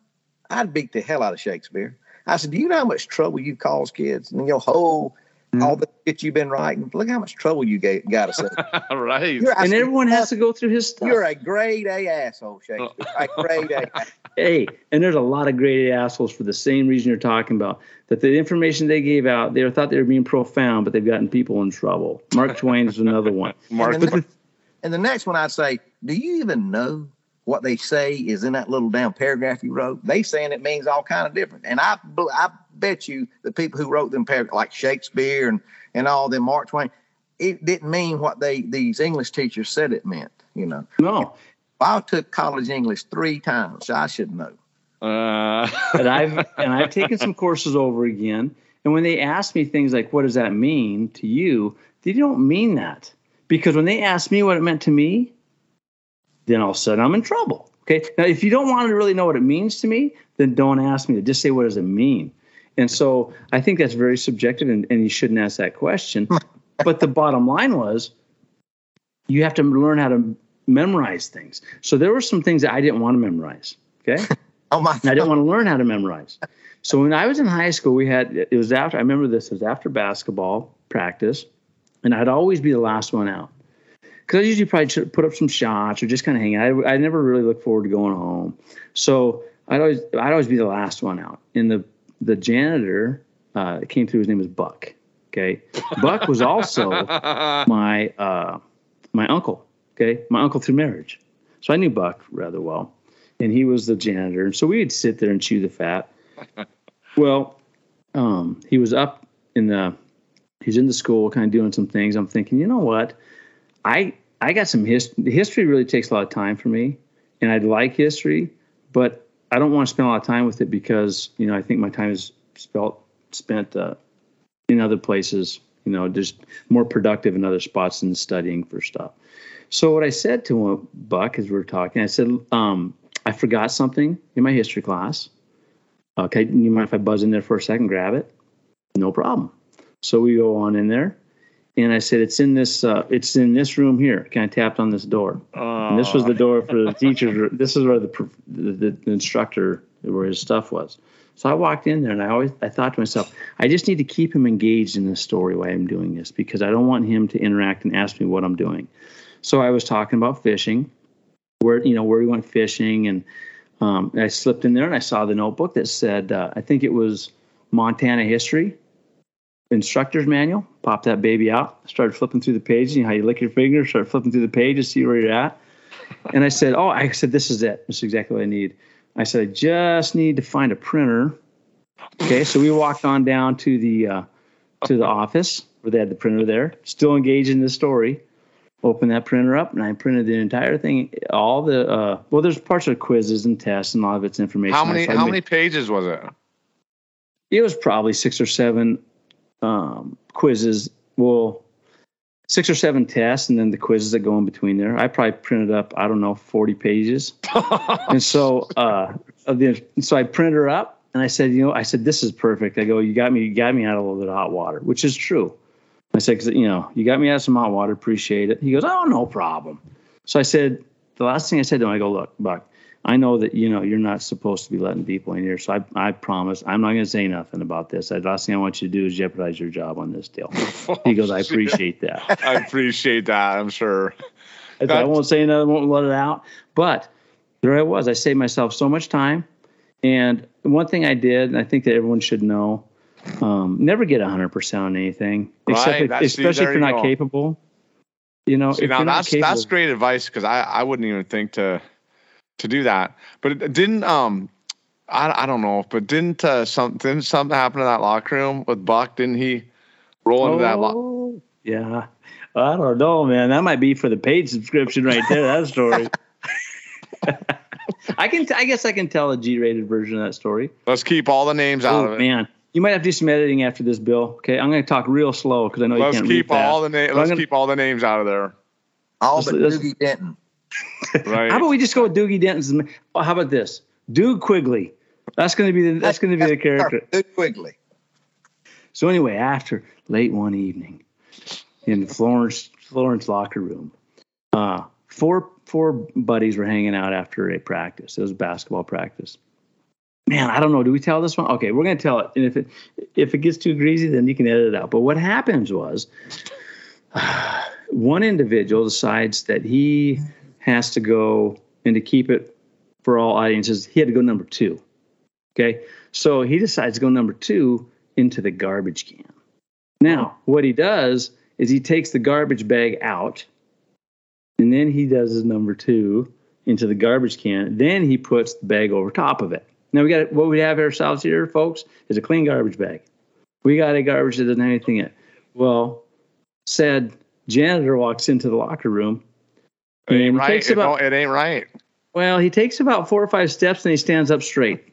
[SPEAKER 4] I'd beat the hell out of Shakespeare. I said, "Do you know how much trouble you cause kids and your whole
[SPEAKER 3] Mm-hmm.
[SPEAKER 4] all the shit you've been writing? Look how much trouble you ga- got us. in."
[SPEAKER 2] right.
[SPEAKER 4] You're,
[SPEAKER 3] And
[SPEAKER 4] said,
[SPEAKER 3] everyone has to go through his stuff.
[SPEAKER 4] You're a grade A asshole, Shakespeare. A grade A.
[SPEAKER 3] hey, and there's a lot of great A assholes for the same reason you're talking about. That the information they gave out, they thought they were being profound, but they've gotten people in trouble. Mark Twain is another one.
[SPEAKER 2] Mark,
[SPEAKER 4] And the, and the next one I'd say, do you even know what they say is in that little damn paragraph you wrote? They saying it means all kind of different. And I, I bet you the people who wrote them like Shakespeare and and all them, Mark Twain, it didn't mean what they these English teachers said it meant. You know,
[SPEAKER 3] No,
[SPEAKER 4] I took college English three times, so I should know.
[SPEAKER 2] uh,
[SPEAKER 3] and I've and I've taken some courses over again. And when they ask me things like, "What does that mean to you?" They don't mean that because when they ask me what it meant to me, then all of a sudden I'm in trouble. Okay. Now, if you don't want to really know what it means to me, then don't ask me. To just say, "What does it mean?" And so I think that's very subjective, and, and you shouldn't ask that question. but the bottom line was, you have to learn how to memorize things. So there were some things that I didn't want to memorize. Okay.
[SPEAKER 4] Oh my!
[SPEAKER 3] And I didn't want to learn how to memorize. So when I was in high school, we had it was after I remember this it was after basketball practice, and I'd always be the last one out because I usually probably put up some shots or just kind of hang out. I, I never really look forward to going home, so I'd always I'd always be the last one out. And the the janitor uh, came through. His name was Buck. Okay, Buck was also my uh, my uncle. Okay, my uncle through marriage. So I knew Buck rather well, and he was the janitor. And so we would sit there and chew the fat. Well, um, he was up in the he's in the school, kind of doing some things. I'm thinking, you know what, I I got some history. History really takes a lot of time for me, and I like history, but I don't want to spend a lot of time with it because you know I think my time is spent spent uh, in other places. You know, just more productive in other spots than studying for stuff. So what I said to him, Buck, as we were talking, I said, um, I forgot something in my history class. Okay, you mind if I buzz in there for a second, grab it? No problem. So we go on in there, and I said, it's in this, uh, it's in this room here. Kind of tapped on this door? And this was the door for the teachers. room. This is where the, the, the, the instructor, where his stuff was. So I walked in there, and I always, I thought to myself, I just need to keep him engaged in this story while I'm doing this because I don't want him to interact and ask me what I'm doing. So I was talking about fishing, where you know where we went fishing, and um, I slipped in there and I saw the notebook that said, uh, I think it was Montana history instructor's manual. Pop that baby out. Started flipping through the pages. You know how you lick your finger. Start flipping through the pages, see where you're at. And I said, Oh, I said this is it. This is exactly what I need. I said I just need to find a printer. Okay, so we walked on down to the uh, to the office where they had the printer there. Still engaged in the story open that printer up and I printed the entire thing, all the uh, well, there's parts of quizzes and tests and a lot of its information.
[SPEAKER 2] how many how many pages was it?
[SPEAKER 3] It was probably six or seven um, quizzes. Well, six or seven tests and then the quizzes that go in between there. I probably printed up I don't know forty pages, and so uh, of the so I printed her up and I said, you know, I said this is perfect. I go, you got me, you got me out of a little bit of hot water, which is true. I said, 'Cause, you know, you got me out of some hot water. Appreciate it. He goes, oh, no problem. So I said, the last thing I said to him, I go, look, Buck, I know that you know you're not supposed to be letting people in here, so I, I promise I'm not going to say nothing about this. The last thing I want you to do is jeopardize your job on this deal. He goes, I appreciate that.
[SPEAKER 2] I appreciate that. I'm sure.
[SPEAKER 3] I, I won't say nothing, won't let it out. But there I was. I saved myself so much time. And one thing I did, and I think that everyone should know, um, never get 100% on anything, except
[SPEAKER 2] Right,
[SPEAKER 3] if, especially if you're not
[SPEAKER 2] go.
[SPEAKER 3] capable. You know,
[SPEAKER 2] See,
[SPEAKER 3] if
[SPEAKER 2] now
[SPEAKER 3] you're not
[SPEAKER 2] that's
[SPEAKER 3] capable,
[SPEAKER 2] that's great advice because I, I wouldn't even think to to do that. But it didn't um I, I don't know, but didn't uh, some didn't something happen in that locker room with Buck? Didn't he roll into that? Lo-
[SPEAKER 3] Oh, yeah. I don't know, man. That might be for the paid subscription right there. That story. I can. I guess I can tell a G-rated version of that story.
[SPEAKER 2] Let's keep all the names out
[SPEAKER 3] Oh
[SPEAKER 2] of it.
[SPEAKER 3] man, you might have to do some editing after this, Bill. Okay, I'm going to talk real slow because I know
[SPEAKER 2] Let's
[SPEAKER 3] you can't
[SPEAKER 2] keep
[SPEAKER 3] read
[SPEAKER 2] all
[SPEAKER 3] fast.
[SPEAKER 2] the names. Let's
[SPEAKER 3] gonna-
[SPEAKER 2] keep all the names out of there.
[SPEAKER 4] All
[SPEAKER 3] Let's-
[SPEAKER 4] but
[SPEAKER 3] let's-
[SPEAKER 4] Doogie Denton.
[SPEAKER 2] Right.
[SPEAKER 3] How about we just go with Doogie Denton's? How about this? Dude Quigley. That's going to be the. That's going to be the character.
[SPEAKER 4] Dude Quigley.
[SPEAKER 3] So anyway, after late one evening in Florence Florence locker room, uh, four four buddies were hanging out after a practice. It was basketball practice. Man, I don't know. Do we tell this one? Okay, we're gonna tell it. And if it if it gets too greasy, then you can edit it out. But what happens was, one individual decides that he has to go and to keep it for all audiences, he had to go number two. Okay, so he decides to go number two into the garbage can. Now, what he does is he takes the garbage bag out, and then he does his number two into the garbage can. Then he puts the bag over top of it. Now we got what we have ourselves here, folks, is a clean garbage bag. We got a garbage that doesn't have anything in it. Well, said janitor walks into the locker room.
[SPEAKER 2] It ain't right. It,
[SPEAKER 3] about
[SPEAKER 2] it ain't right.
[SPEAKER 3] well, he takes about four or five steps and he stands up straight.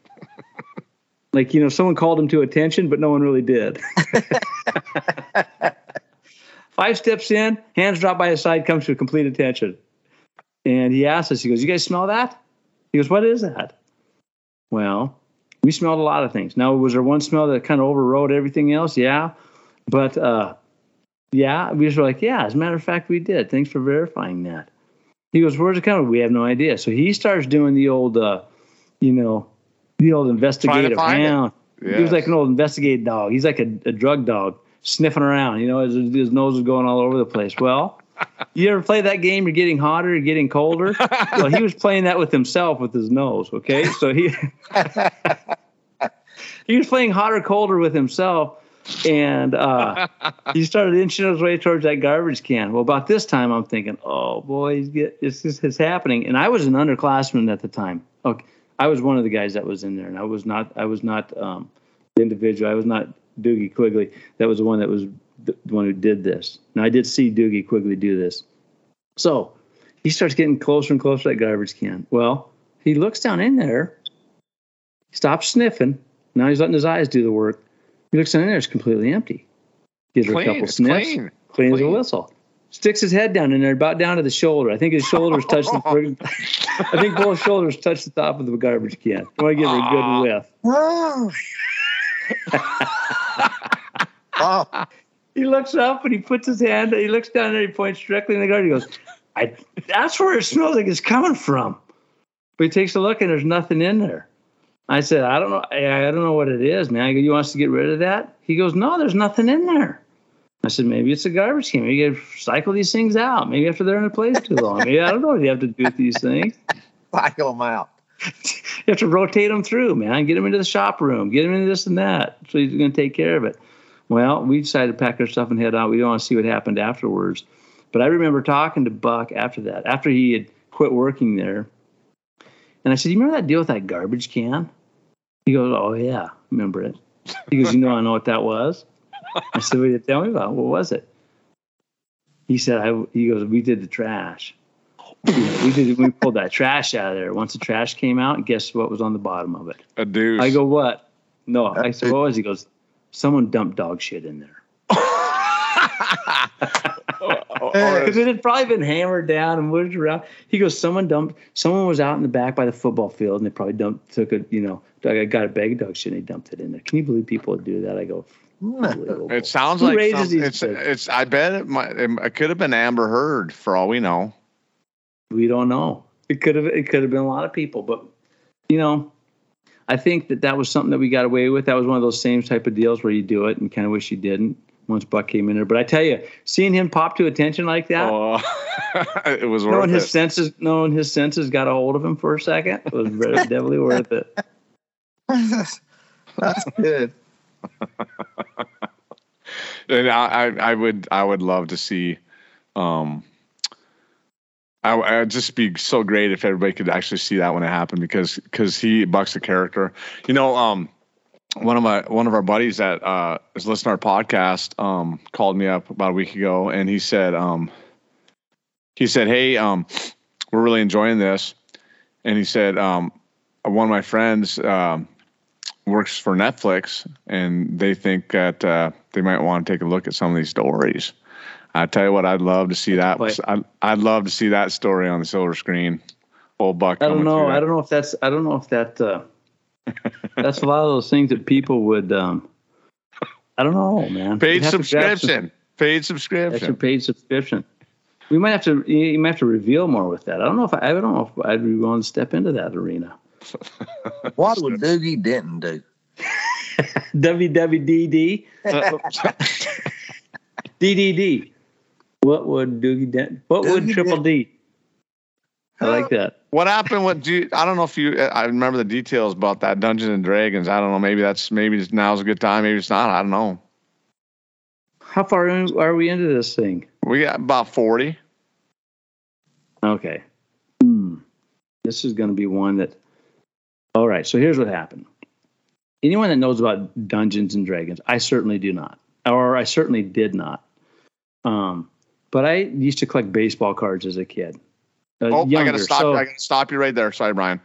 [SPEAKER 3] like, you know, someone called him to attention, but no one really did. five steps in, hands drop by his side, comes to complete attention. And he asks us, he goes, You guys smell that? He goes, What is that? Well, we smelled a lot of things. Now, was there one smell that kind of overrode everything else? Yeah. But, uh, yeah, we just were like, Yeah, as a matter of fact, we did. Thanks for verifying that. He goes, "Where's it coming?" We have no idea. So he starts doing the old, uh, you know, the old investigative hound. He was like an old investigative dog. He's like a, a drug dog sniffing around. You know, his, his nose is going all over the place. Well, you ever play that game? You're getting hotter, you're getting colder. well, he was playing that with himself with his nose. Okay, so he he was playing hotter, colder with himself. And uh, he started inching his way towards that garbage can. Well, about this time, I'm thinking, oh boy, he's get, this is happening. And I was an underclassman at the time. Okay, I was one of the guys that was in there, and I was not. I was not um, the individual. I was not Doogie Quigley. That was the one that was the one who did this. Now I did see Doogie Quigley do this. So he starts getting closer and closer to that garbage can. Well, he looks down in there, stops sniffing. Now he's letting his eyes do the work. He looks in there, it's completely empty. Gives her a couple sniffs,
[SPEAKER 2] clean.
[SPEAKER 3] clean as a whistle. Sticks his head down in there, about down to the shoulder. I think his shoulders touch the. I think both shoulders touch the top of the garbage can. I want to give her a good whiff.
[SPEAKER 4] Oh. oh,
[SPEAKER 3] He looks up and he puts his hand. He looks down there. He points directly in the garden. He goes, "I." That's where it smells like it's coming from. But he takes a look and there's nothing in there. I said, "I don't know. I, don't know what it is, man." I go, "You want us to get rid of that?" He goes, "No, there's nothing in there." I said, "Maybe it's a garbage can. Maybe you got to cycle these things out. Maybe after they're in a place too long. Maybe I don't know what you have to do with these things."
[SPEAKER 4] cycle them out.
[SPEAKER 3] you have to rotate them through, man. Get them into the shop room. Get them into this and that. So he's going to take care of it. Well, we decided to pack our stuff and head out. We don't want to see what happened afterwards. But I remember talking to Buck after that, after he had quit working there. And I said, You remember that deal with that garbage can? He goes, Oh, yeah, remember it. He goes, You know, I know what that was. I said, What did you tell me about? What was it? He said, I, He goes, We did the trash. We did. We pulled that trash out of there. Once the trash came out, guess what was on the bottom of it?
[SPEAKER 2] A deuce.
[SPEAKER 3] I go, what? No. I said, what was? He goes, someone dumped dog shit in there. Because it had probably been hammered down and moved around. He goes, someone dumped. Someone was out in the back by the football field, and they probably dumped, took a, you know, I got a bag of dog shit, and they dumped it in there. Can you believe people would do that? I go.
[SPEAKER 2] It sounds
[SPEAKER 3] Who
[SPEAKER 2] like some- it's.
[SPEAKER 3] kids?
[SPEAKER 2] It's. I bet it might. It could have been Amber Heard for all we know.
[SPEAKER 3] we don't know. it could have it could have been a lot of people, but you know, I think that that was something that we got away with. That was one of those same type of deals where you do it and kind of wish you didn't once Buck came in there. But I tell you, seeing him pop to attention like that,
[SPEAKER 2] Oh, it was worth
[SPEAKER 3] knowing his
[SPEAKER 2] it.
[SPEAKER 3] senses, knowing his senses got a hold of him for a second was very, definitely worth it.
[SPEAKER 4] That's good.
[SPEAKER 2] and I, I, I would I would love to see um I I'd just be so great if everybody could actually see that when it happened because because he bucks the character. You know, um one of my one of our buddies that uh is listening to our podcast um called me up about a week ago and he said um he said, Hey, um we're really enjoying this and he said, um one of my friends um works for Netflix, and they think that uh, they might want to take a look at some of these stories. I tell you what, I'd love to see that. I'd, I'd love to see that story on the silver screen. Old Buck.
[SPEAKER 3] I don't know. I don't know if that's. I don't know if that. Uh, that's a lot of those things that people would. Um, I don't know, man.
[SPEAKER 2] Paid
[SPEAKER 3] You'd have some-
[SPEAKER 2] subscription. Paid
[SPEAKER 3] That's your
[SPEAKER 2] subscription.
[SPEAKER 3] paid subscription. We might have to. You might have to reveal more with that. I don't know if I, I don't know if I'd be willing to step into that arena.
[SPEAKER 4] What would Doogie Denton do?
[SPEAKER 3] WWDD DDD. What would Doogie Dent? What would
[SPEAKER 4] Doogie
[SPEAKER 3] Triple D? I like that.
[SPEAKER 2] What happened with? Do you, I don't know if you. I remember the details about that Dungeons and Dragons. I don't know. Maybe that's maybe now's a good time. Maybe it's not. I don't know.
[SPEAKER 3] How far in are we into this thing?
[SPEAKER 2] We got about forty.
[SPEAKER 3] Okay. Hmm. This is going to be one that. All right. So here's what happened. Anyone that knows about Dungeons and Dragons, I certainly do not, or I certainly did not. Um, but I used to collect baseball cards as a kid. Uh,
[SPEAKER 2] Oh, I gotta stop.
[SPEAKER 3] So-
[SPEAKER 2] I gotta stop you right there. Sorry, Brian.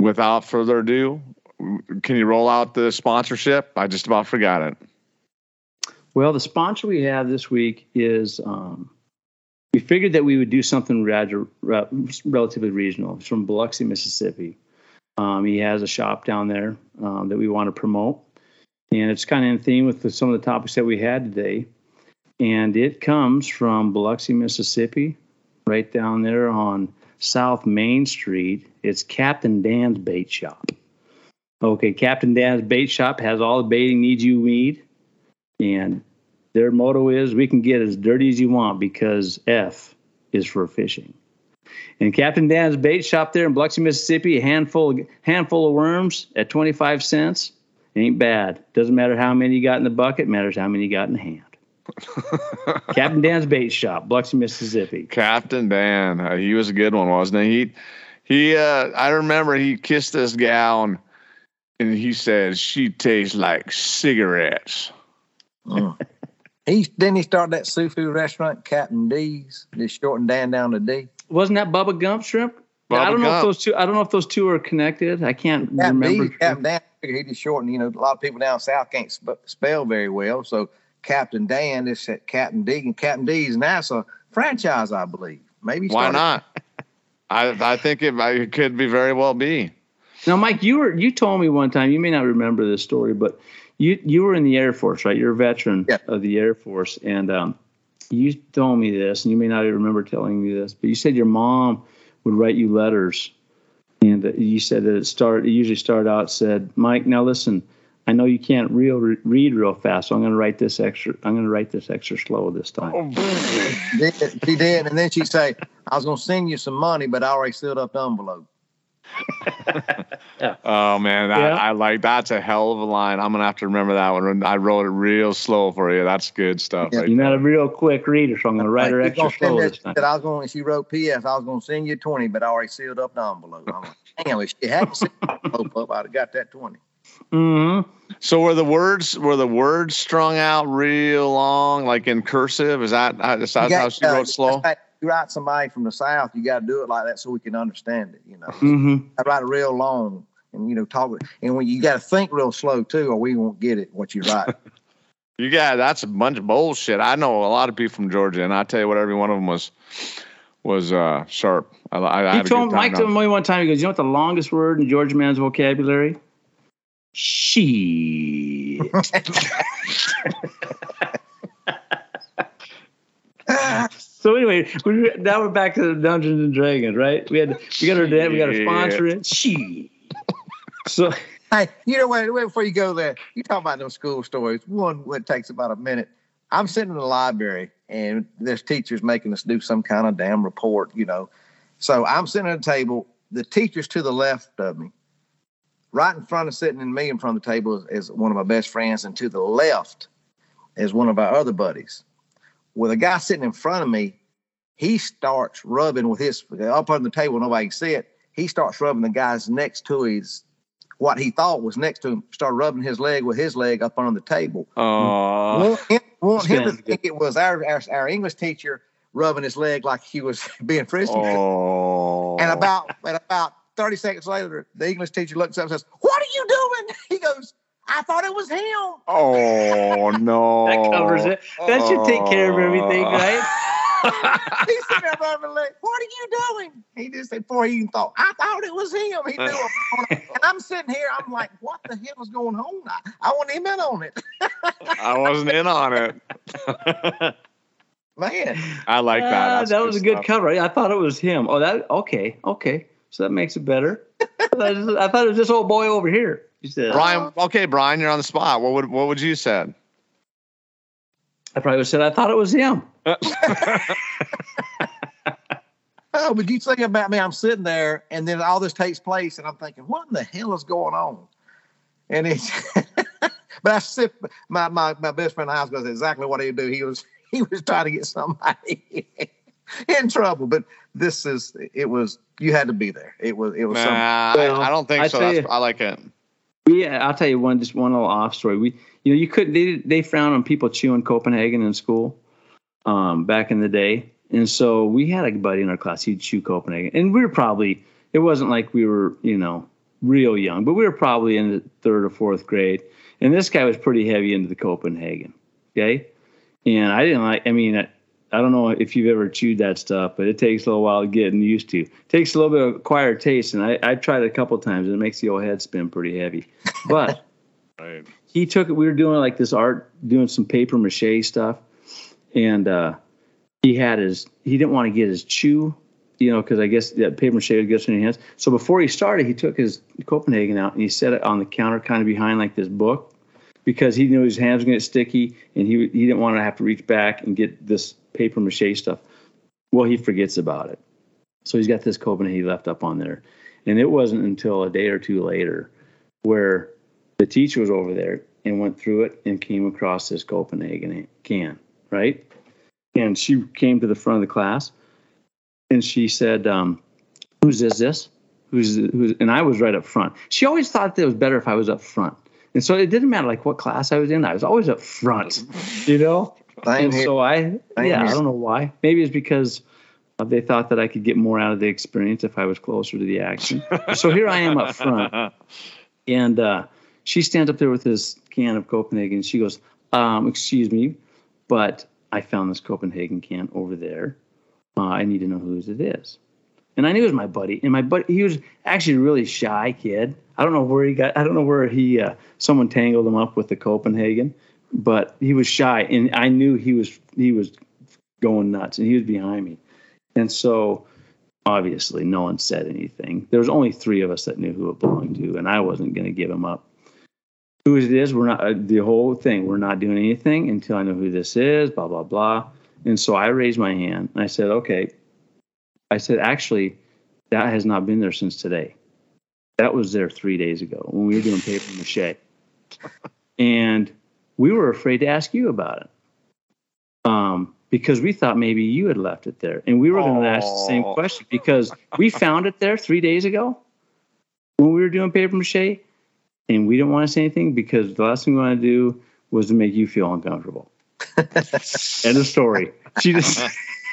[SPEAKER 2] Without further ado, can you roll out the sponsorship? I just about forgot it.
[SPEAKER 3] Well, the sponsor we have this week is um, we figured that we would do something re- relatively regional. It's from Biloxi, Mississippi. Um, he has a shop down there um, that we want to promote, and it's kind of in theme with the, some of the topics that we had today. And it comes from Biloxi, Mississippi, right down there on South Main Street. It's Captain Dan's Bait Shop. Okay, Captain Dan's Bait Shop has all the baiting needs you need. And their motto is we can get as dirty as you want because F is for fishing. And Captain Dan's bait shop there in Biloxi, Mississippi, a handful handful of worms at 25 cents. Ain't bad. Doesn't matter how many you got in the bucket, matters how many you got in the hand. Captain Dan's bait shop, Biloxi, Mississippi.
[SPEAKER 2] Captain Dan, uh, he was a good one, wasn't he? He, he uh, I remember he kissed this gal and, and he said she tastes like cigarettes.
[SPEAKER 4] Mm. He didn't he start that seafood restaurant, Captain D's, just shortened Dan down to D.
[SPEAKER 3] Wasn't that Bubba Gump shrimp? I don't know if those two. I don't know if those two are connected. I can't
[SPEAKER 4] Captain
[SPEAKER 3] remember.
[SPEAKER 4] D, Captain Dan, he just shortened. You know, a lot of people down south can't sp- spell very well, so Captain Dan is at Captain D, and Captain D is NASA franchise, I believe. Maybe
[SPEAKER 2] Why
[SPEAKER 4] started-
[SPEAKER 2] not? I I think it, it could be very well be.
[SPEAKER 3] Now, Mike, you were you told me one time. You may not remember this story, but you you were in the Air Force, right? You're a veteran
[SPEAKER 4] Yeah.
[SPEAKER 3] of the Air Force, and um, you told me this, and you may not even remember telling me this, but you said your mom would write you letters, and you said that it start it usually started out said, Mike, now listen. I know you can't real read real fast, so I'm going to write this extra. I'm going to write this extra slow this time.
[SPEAKER 4] Oh, did- She did, and then she'd say, "I was going to send you some money, but I already sealed up the envelope."
[SPEAKER 2] Oh man, that,
[SPEAKER 3] Yeah.
[SPEAKER 2] I like that's a hell of a line. I'm gonna have to remember that one. I wrote it real slow for you. That's good stuff.
[SPEAKER 4] Yeah,
[SPEAKER 2] right
[SPEAKER 3] You're not a real quick reader, so I'm going to write her
[SPEAKER 4] She's
[SPEAKER 3] extra
[SPEAKER 4] gonna
[SPEAKER 3] slow
[SPEAKER 4] this-
[SPEAKER 3] this time.
[SPEAKER 4] That I was going. and She wrote P.S. I was going to send you twenty, but I already sealed up the envelope. I'm like, damn, if she hadn't sealed the envelope up, I'd have got that twenty.
[SPEAKER 3] Mm-hmm.
[SPEAKER 2] So were the words were the words strung out real long, like in cursive? Is that is that
[SPEAKER 4] You
[SPEAKER 2] how
[SPEAKER 4] got-
[SPEAKER 2] she
[SPEAKER 4] uh,
[SPEAKER 2] wrote slow?
[SPEAKER 4] You write somebody from the south, you got to do it like that so we can understand it. You know,
[SPEAKER 3] Mm-hmm.
[SPEAKER 4] I write it real long and you know talk, and when you got to think real slow too, or we won't get it what you write.
[SPEAKER 2] You got that's a bunch of bullshit. I know a lot of people from Georgia, and I tell you what, every one of them was was uh, sharp. I, I, I
[SPEAKER 3] He
[SPEAKER 2] had a good
[SPEAKER 3] told
[SPEAKER 2] time
[SPEAKER 3] Mike told me one time. He goes, "You know what the longest word in Georgia man's vocabulary? She." so anyway, we, now we're back to the Dungeons and Dragons, right? We had we got our dad, we got our sponsor in. She. So
[SPEAKER 4] Hey, you know what? Wait before you go there, you talk about those school stories. One what takes about a minute. I'm sitting in the library and there's teachers making us do some kind of damn report, you know. So I'm sitting at a table. The teacher's to the left of me. Right in front of sitting in me in front of the table is, is one of my best friends, and to the left is one of our other buddies. Well, the guy sitting in front of me, he starts rubbing with his up on the table, nobody can see it. He starts rubbing the guys next to his what he thought was next to him, started rubbing his leg with his leg up on the table.
[SPEAKER 2] Oh,
[SPEAKER 4] want him, want him to think it was our, our our English teacher rubbing his leg like he was being frisky.
[SPEAKER 2] oh.
[SPEAKER 4] And about and about 30 seconds later, the English teacher looks up and says, What are you doing? He goes, I thought it was him.
[SPEAKER 2] Oh no.
[SPEAKER 3] that covers it. That should take care of everything, oh. right?
[SPEAKER 4] He's sitting there rubbing his leg. What are you doing? He just said before he even thought, I thought it was him. He knew it. And I'm sitting here, I'm like, what the hell is going on? I, I want him in on it.
[SPEAKER 2] I wasn't in on it.
[SPEAKER 4] Man.
[SPEAKER 2] I like that.
[SPEAKER 3] Ah,
[SPEAKER 2] That's
[SPEAKER 3] that was a good
[SPEAKER 2] stuff.
[SPEAKER 3] cover. I thought it was him. Oh, that okay, okay. So that makes it better. I thought it was- I thought it was this old boy over here. He said,
[SPEAKER 2] Brian, okay, Brian, you're on the spot. What would what would you said?
[SPEAKER 3] I probably would have said I thought it was him.
[SPEAKER 4] Oh, but you think about me, I'm sitting there and then all this takes place and I'm thinking, what in the hell is going on? And it's but I sit my, my my best friend in high school said exactly what he'd do. He was he was trying to get somebody in trouble. But this is it was you had to be there. It was it was
[SPEAKER 2] Nah,
[SPEAKER 4] something.
[SPEAKER 2] I,
[SPEAKER 3] Well,
[SPEAKER 2] I don't think
[SPEAKER 3] I
[SPEAKER 2] so. That's,
[SPEAKER 3] you-
[SPEAKER 2] I like it.
[SPEAKER 3] Yeah, I'll tell you one just one little off story. We you know you couldn't they they frown on people chewing Copenhagen in school um, back in the day, and so we had a buddy in our class he'd chew Copenhagen, and we were probably it wasn't like we were you know real young, but we were probably in the third or fourth grade, and this guy was pretty heavy into the Copenhagen, okay, and I didn't like. I mean. I, I don't know if you've ever chewed that stuff, but it takes a little while to get used to. It takes a little bit of acquired taste, and I, I've tried it a couple times, and it makes the old head spin pretty heavy. But
[SPEAKER 2] Right.
[SPEAKER 3] he took it. We were doing like this art, doing some paper mache stuff, and uh, he had his. He didn't want to get his chew, you know, because I guess that paper mache would get in your hands. So before he started, he took his Copenhagen out and he set it on the counter, kind of behind like this book, because he knew his hands were going to get sticky, and he he didn't want to have to reach back and get this paper mache stuff. Well, he forgets about it, so he's got this Copenhagen he left up on there, and it wasn't until a day or two later where the teacher was over there and went through it and came across this Copenhagen can, right? And she came to the front of the class and she said, um, "Who's this? This? Who's who's?" And I was right up front. She always thought that it was better if I was up front, and so it didn't matter like what class I was in. I was always up front, you know.
[SPEAKER 4] Same
[SPEAKER 3] and
[SPEAKER 4] here.
[SPEAKER 3] so I,
[SPEAKER 4] Same
[SPEAKER 3] yeah, I don't know why. Maybe it's because uh, they thought that I could get more out of the experience if I was closer to the action. so here I am up front. And uh, she stands up there with this can of Copenhagen. She goes, um, "Excuse me, but I found this Copenhagen can over there. Uh, I need to know whose it is." And I knew it was my buddy. And my buddy, he was actually a really shy kid. I don't know where he got. I don't know where he. Uh, someone tangled him up with the Copenhagen, but he was shy, and I knew he was. He was going nuts, and he was behind me. And so obviously no one said anything. There was only three of us that knew who it belonged to, and I wasn't going to give him up. Who it is, we're not uh, the whole thing. We're not doing anything until I know who this is. Blah blah blah. And so I raised my hand and I said, "Okay." I said, "Actually, that has not been there since today. That was there three days ago when we were doing paper mache, and we were afraid to ask you about it." Um, because we thought maybe you had left it there. And we were going to ask the same question because we found it there three days ago when we were doing paper mache. And we didn't want to say anything because the last thing we want to do was to make you feel uncomfortable. End of story. She just.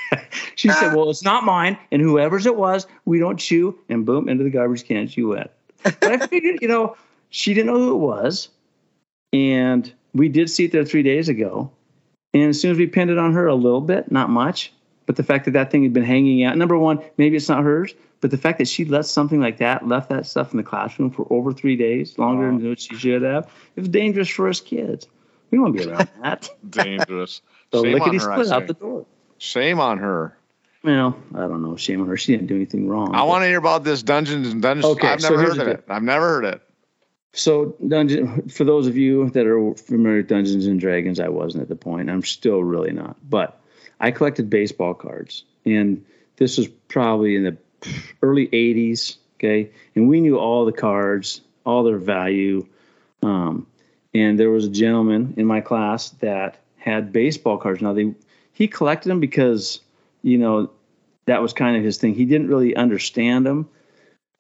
[SPEAKER 3] she said, "Well, it's not mine, and whoever's it was, we don't chew." And boom, into the garbage can she went. But I figured, you know, she didn't know who it was, and we did see it there three days ago. And as soon as we pinned it on her a little bit, not much, but the fact that that thing had been hanging out, number one, maybe it's not hers, but the fact that she left something like that, left that stuff in the classroom for over three days, longer
[SPEAKER 2] Wow.
[SPEAKER 3] than what she should have, it was dangerous for us kids. We don't want to be around that.
[SPEAKER 2] Dangerous.
[SPEAKER 3] So
[SPEAKER 2] Shame
[SPEAKER 3] lickety split out the door.
[SPEAKER 2] Shame on her.
[SPEAKER 3] Well, I don't know. Shame on her. She didn't do anything wrong.
[SPEAKER 2] I want to hear about this Dungeons and Dungeons.
[SPEAKER 3] Okay,
[SPEAKER 2] I've
[SPEAKER 3] so
[SPEAKER 2] never
[SPEAKER 3] here's
[SPEAKER 2] heard of it. I've never heard it.
[SPEAKER 3] So, dungeon for those of you that are familiar with Dungeons and Dragons, I wasn't at the point. I'm still really not. But I collected baseball cards, and this was probably in the early '80s. Okay, and we knew all the cards, all their value. Um, and there was a gentleman in my class that had baseball cards. Now they he collected them because you know that was kind of his thing. He didn't really understand them,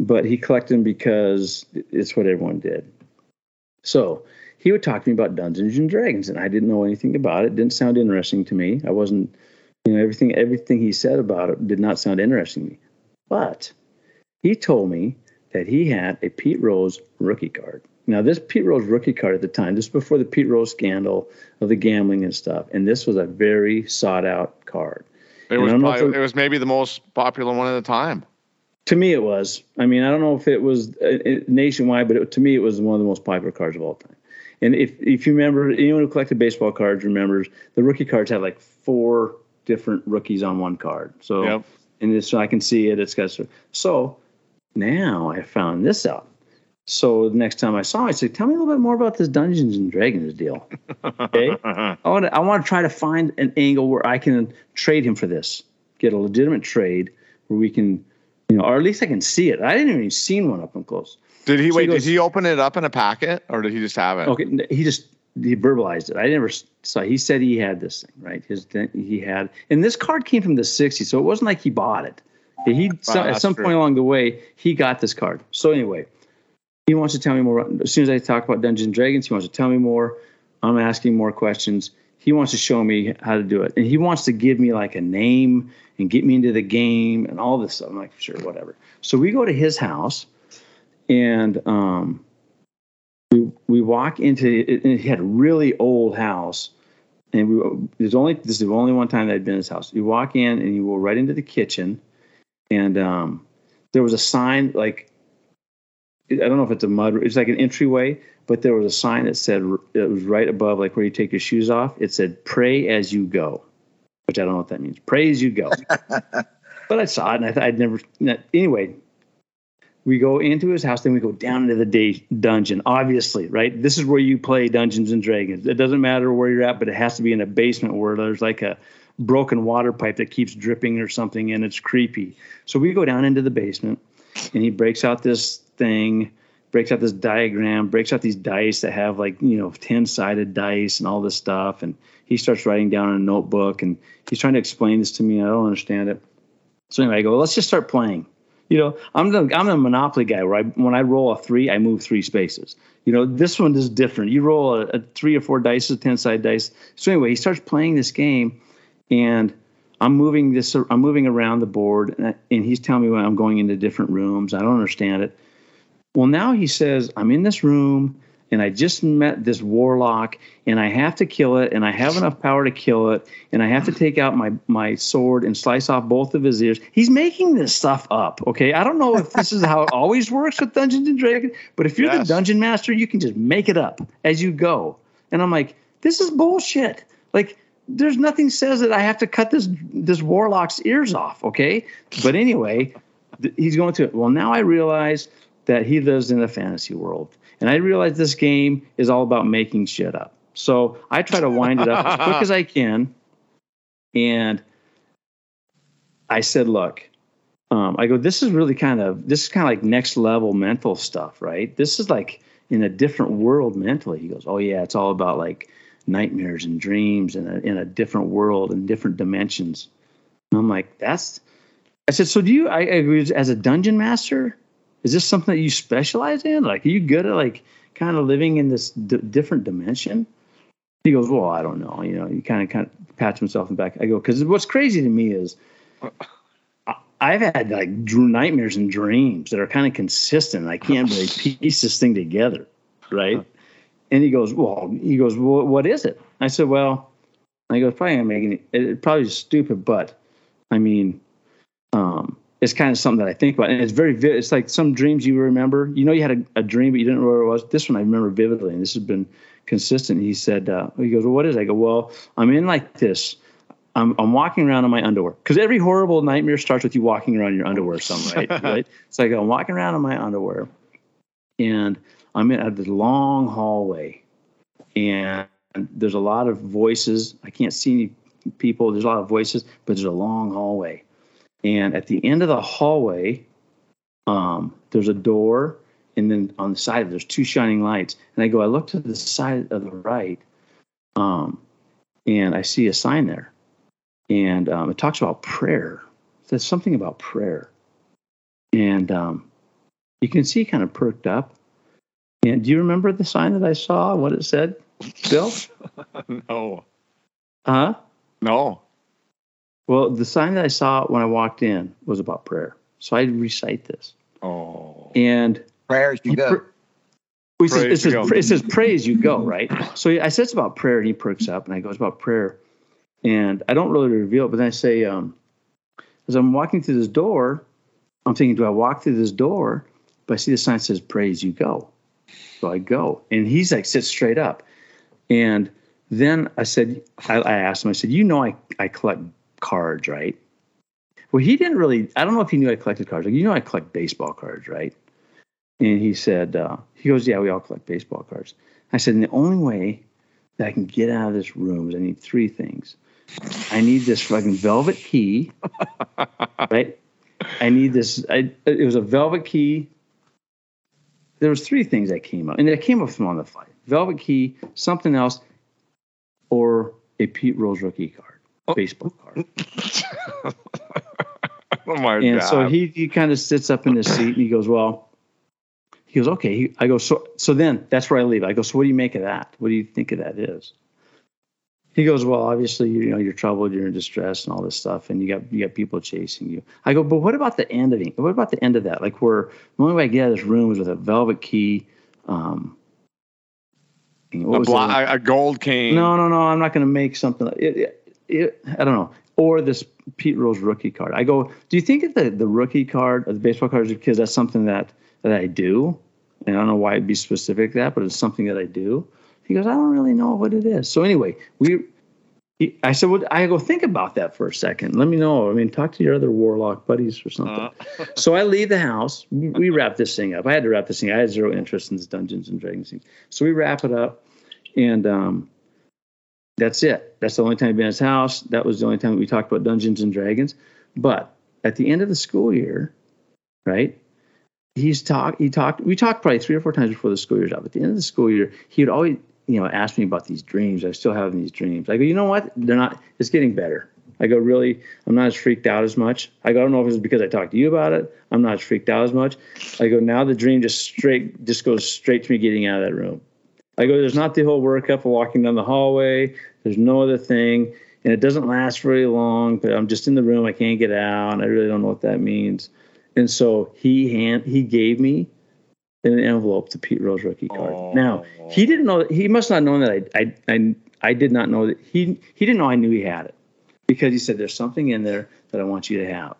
[SPEAKER 3] but he collected them because it's what everyone did. So he would talk to me about Dungeons and Dragons, and I didn't know anything about it. Didn't sound interesting to me. I wasn't, you know, everything everything he said about it did not sound interesting to me. But he told me that he had a Pete Rose rookie card. Now, this Pete Rose rookie card at the time, this was before the Pete Rose scandal of the gambling and stuff, and this was a very sought out card.
[SPEAKER 2] It
[SPEAKER 3] And
[SPEAKER 2] was
[SPEAKER 3] I don't know if
[SPEAKER 2] probably,
[SPEAKER 3] it-
[SPEAKER 2] it was maybe the most popular one at the time.
[SPEAKER 3] To me, it was. I mean, I don't know if it was uh, uh, nationwide, but it, to me, it was one of the most popular cards of all time. And if if you remember, anyone who collected baseball cards remembers the rookie cards had like four different rookies on one card. So,
[SPEAKER 2] Yep.
[SPEAKER 3] and so I can see it. It's got so now I found this out. So the next time I saw him, I said, "Tell me a little bit more about this Dungeons and Dragons deal." Okay, I want to I want to try to find an angle where I can trade him for this, get a legitimate trade where we can, you know, or at least I can see it. I didn't even seen one up and close.
[SPEAKER 2] Did he
[SPEAKER 3] So
[SPEAKER 2] wait?
[SPEAKER 3] he goes-
[SPEAKER 2] did he open it up in a packet, or did he just have it?
[SPEAKER 3] Okay, he just he verbalized it. I never saw. He said he had this thing, right? His he had, and this card came from the '60s, so it wasn't like he bought it. He so, at some
[SPEAKER 2] true.
[SPEAKER 3] point along the way he got this card. So anyway, he wants to tell me more. As soon as I talk about Dungeons and Dragons, he wants to tell me more. I'm asking more questions. He wants to show me how to do it, and he wants to give me like a name and get me into the game and all this stuff. I'm like, sure, whatever. So we go to his house, and um, we we walk into it, and he had a really old house and we there's only this is the only one time that I'd been in his house. You walk in and you go right into the kitchen, and um, there was a sign like I don't know if it's a mud. It's like an entryway, but there was a sign that said it was right above like where you take your shoes off. It said "Pray as you go," which I don't know what that means. Pray as you go. but I saw it and I thought I'd never. Anyway, we go into his house, then we go down into the day dungeon. Obviously, right? This is where you play Dungeons and Dragons. It doesn't matter where you're at, but it has to be in a basement where there's like a broken water pipe that keeps dripping or something, and it's creepy. So we go down into the basement, and he breaks out this thing, breaks out this diagram, breaks out these dice that have like you know ten sided dice and all this stuff, and he starts writing down in a notebook, and he's trying to explain this to me. I don't understand it. So anyway, I go, well, let's just start playing. You know, I'm the I'm the Monopoly guy. Where I, when I roll a three, I move three spaces. You know, this one is different. You roll a, a three or four dice, a ten side dice. So anyway, he starts playing this game, and I'm moving this. I'm moving around the board, and, I- and he's telling me when I'm going into different rooms. I don't understand it. Well, now he says I'm in this room, and I just met this warlock, and I have to kill it, and I have enough power to kill it, and I have to take out my my sword and slice off both of his ears. He's making this stuff up. Okay, I don't know if this is how it always works with Dungeons and Dragons, but if you're the dungeon master, you can just make it up as you go. And I'm like, this is bullshit. Like. There's nothing says that I have to cut this this warlock's ears off, okay? But anyway, he's going to it. Well, now I realize that he lives in a fantasy world. And I realize this game is all about making shit up. So I try to wind it up as quick as I can. And I said, look, um, I go, this is really kind of, this is kind of like next level mental stuff, right? This is like in a different world mentally. He goes, oh, yeah, it's all about like nightmares and dreams and a, in a different world and different dimensions. And I'm like, that's, I said, so do you, I I agree, as a dungeon master, is this something that you specialize in? Like, are you good at like kind of living in this d- different dimension? He goes, well, I don't know. You know, he kind of kind of pats himself in the back. I go, because what's crazy to me is I've had like dr- nightmares and dreams that are kind of consistent. I can't really piece this thing together, right? And he goes, well, he goes, well, what is it? I said, well, I go, probably not making it, it probably stupid, but I mean, um, it's kind of something that I think about, and it's very vivid. It's like some dreams you remember. You know, you had a, a dream, but you didn't know what it was. This one I remember vividly, and this has been consistent. He said, uh, he goes, well, what is? It? I go, well, I'm in like this. I'm, I'm walking around in my underwear because every horrible nightmare starts with you walking around in your underwear somewhere, right right so I go I'm walking around in my underwear and I'm in the long hallway and there's a lot of voices I can't see any people there's a lot of voices but there's a long hallway and at the end of the hallway um, there's a door and then on the side there's two shining lights and I go I look to the side of the right um, and I see a sign there and um, it talks about prayer. It says something about prayer, and um, you can see kind of perked up. And do you remember the sign that I saw? What it said, Bill?
[SPEAKER 2] no.
[SPEAKER 3] Huh?
[SPEAKER 2] No.
[SPEAKER 3] Well, the sign that I saw when I walked in was about prayer. So I recite this.
[SPEAKER 2] Oh.
[SPEAKER 3] And
[SPEAKER 4] Prayers you go.
[SPEAKER 3] pr- we says, it, says,
[SPEAKER 2] you
[SPEAKER 3] it says pray as you go, right? So I said it's about prayer, and he perks up, and I go, it's about prayer. And I don't really reveal it, but then I say, um, as I'm walking through this door, I'm thinking, do I walk through this door? But I see the sign says pray as you go. So I go. And he's like, sit straight up. And then I said, I, I asked him, I said, you know, I, I collect cards, right? Well, he didn't really, I don't know if he knew I collected cards. Like, you know, I collect baseball cards, right? And he said, uh, he goes, yeah, we all collect baseball cards. I said, and the only way that I can get out of this room is I need three things. I need this fucking velvet key, right? I need this. I, it was a velvet key. There was three things that came up, and it came up from on the fly: velvet key, something else, or a Pete Rose rookie card, baseball card.
[SPEAKER 2] Oh my
[SPEAKER 3] And
[SPEAKER 2] god.
[SPEAKER 3] so he, he kind of sits up in his seat and he goes, Well, he goes, Okay. He, I go, so so then that's where I leave. I go, So what do you make of that? What do you think of that is? He goes, Well, obviously, you know, you're troubled, you're in distress and all this stuff, and you got you got people chasing you. I go, but what about the end of it? What about the end of that? Like where the only way I get out of this room is with a velvet key. Um
[SPEAKER 2] a,
[SPEAKER 3] was
[SPEAKER 2] a gold cane.
[SPEAKER 3] no, no, no. I'm not going to make something. Like, it, it, it, I don't know. Or this Pete Rose rookie card. I go. Do you think that the rookie card or the baseball cards is because that's something that that I do? And I don't know why it'd be specific that, but it's something that I do. He goes, I don't really know what it is. So anyway, we. He, I said, well, I go think about that for a second. Let me know. I mean, talk to your other warlock buddies or something.
[SPEAKER 2] Uh,
[SPEAKER 3] So I leave the house. We, we wrap this thing up. I had to wrap this thing. I had zero interest in this Dungeons and Dragons thing. So we wrap it up, and um, that's it. That's the only time I've been in his house. That was the only time we talked about Dungeons and Dragons. But at the end of the school year, right? He's talked. He talked. We talked probably three or four times before the school year's up. At the end of the school year, he would always, you know, ask me about these dreams. I still have these dreams. I go, you know what? They're not. It's getting better. I go, really? I'm not as freaked out as much. I go, I don't know if it's because I talked to you about it. I'm not as freaked out as much. I go, now the dream just straight, just goes straight to me getting out of that room. I go, there's not the whole workup of walking down the hallway. There's no other thing. And it doesn't last very long, but I'm just in the room. I can't get out. I really don't know what that means. And so he hand he gave me an envelope to Pete Rose rookie card.
[SPEAKER 2] Oh.
[SPEAKER 3] Now he didn't know he must not know that I, I I I did not know that he he didn't know I knew he had it because he said there's something in there that I want you to have.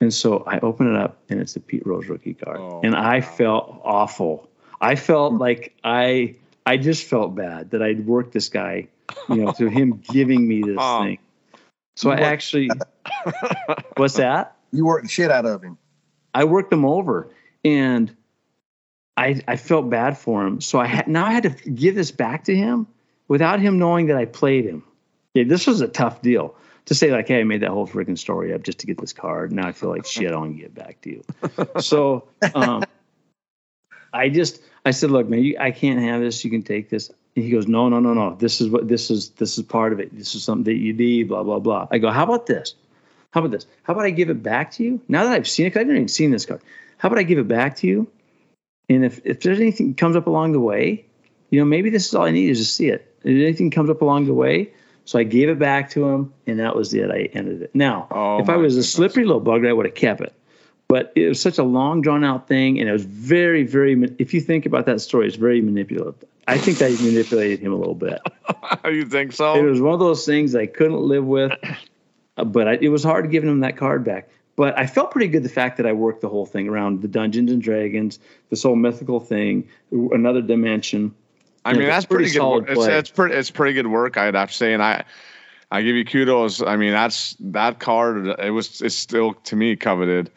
[SPEAKER 3] And so I open it up and it's the Pete Rose rookie card.
[SPEAKER 2] Oh,
[SPEAKER 3] and I
[SPEAKER 2] wow.
[SPEAKER 3] felt awful. I felt like I I just felt bad that I'd worked this guy, you know, through him giving me this
[SPEAKER 2] Oh.
[SPEAKER 3] thing. So I actually what's that?
[SPEAKER 4] You worked the shit out of him.
[SPEAKER 3] I worked him over and I I felt bad for him. So I had now I had to give this back to him without him knowing that I played him. Yeah, this was a tough deal to say like, hey, I made that whole freaking story up just to get this card. Now I feel like shit. I want to get back to you. So um, I just I said, look, man, you, I can't have this. You can take this. And he goes, no, no, no, no. This is what this is. This is part of it. This is something that you need. Blah blah blah. I go, how about this? How about this? How about I give it back to you now that I've seen it? 'cause I've never even seen this card. How about I give it back to you? And if if there's anything that comes up along the way, you know, maybe this is all I need is to see it. If anything comes up along the way, so I gave it back to him, and that was it. I ended it. Now,
[SPEAKER 2] Oh,
[SPEAKER 3] if I was a slippery little bugger, I would have kept it. But it was such a long, drawn out thing, and it was very, very. If you think about that story, it's very manipulative. I think that manipulated him a little bit.
[SPEAKER 2] you think so?
[SPEAKER 3] It was one of those things I couldn't live with, uh, but I, it was hard giving him that card back. But I felt pretty good the fact that I worked the whole thing around the Dungeons and Dragons, this whole mythical thing, another dimension.
[SPEAKER 2] I mean, that's
[SPEAKER 3] pretty
[SPEAKER 2] pretty, good. Work. It's, it's pretty. It's pretty good work. I'd have to say, and I, I give you kudos. I mean, that's that card. It was it's still to me coveted.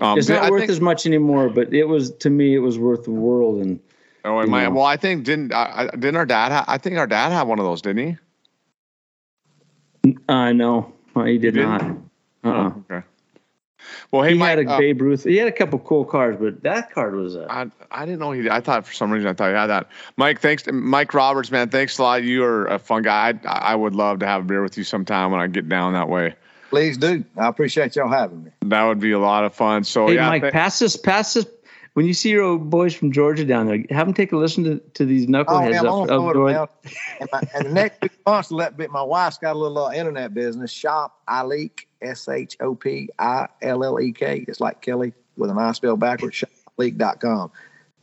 [SPEAKER 3] Um, it's not I worth think, as much anymore, but it was to me. It was worth the world. And
[SPEAKER 2] oh, it might. Well, I think didn't I, didn't our dad? Ha- I think our dad had one of those, didn't
[SPEAKER 3] he? I uh, know he did he not. Uh.
[SPEAKER 2] Uh-uh. Oh, okay. Well, hey,
[SPEAKER 3] he
[SPEAKER 2] Mike,
[SPEAKER 3] had a uh, Babe Ruth. He had a couple cool cards, but that card was. A,
[SPEAKER 2] I I didn't know he. I thought for some reason I thought he had that. Mike, thanks, Mike Roberts, man. Thanks a lot. You are a fun guy. I, I would love to have a beer with you sometime when I get down that way.
[SPEAKER 4] Please do. I appreciate y'all having me.
[SPEAKER 2] That would be a lot of fun. So
[SPEAKER 3] hey,
[SPEAKER 2] yeah,
[SPEAKER 3] Mike, th- pass this, pass this. When you see your old boys from Georgia down there, have them take a listen to, to these knuckleheads
[SPEAKER 4] oh, yeah, up, up. And, my, and the next big months, let bit. My wife's got a little uh, internet business shop. Illek S H O P I L L E K. It's like Kelly with an I spell backwards. Shopillek.com.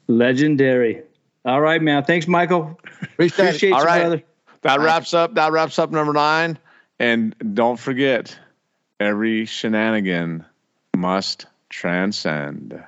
[SPEAKER 3] Legendary. All right, man. Thanks, Michael.
[SPEAKER 4] Appreciate, Appreciate
[SPEAKER 2] it. All right. Brother. That wraps up. That wraps up number nine. And don't forget every shenanigan must transcend.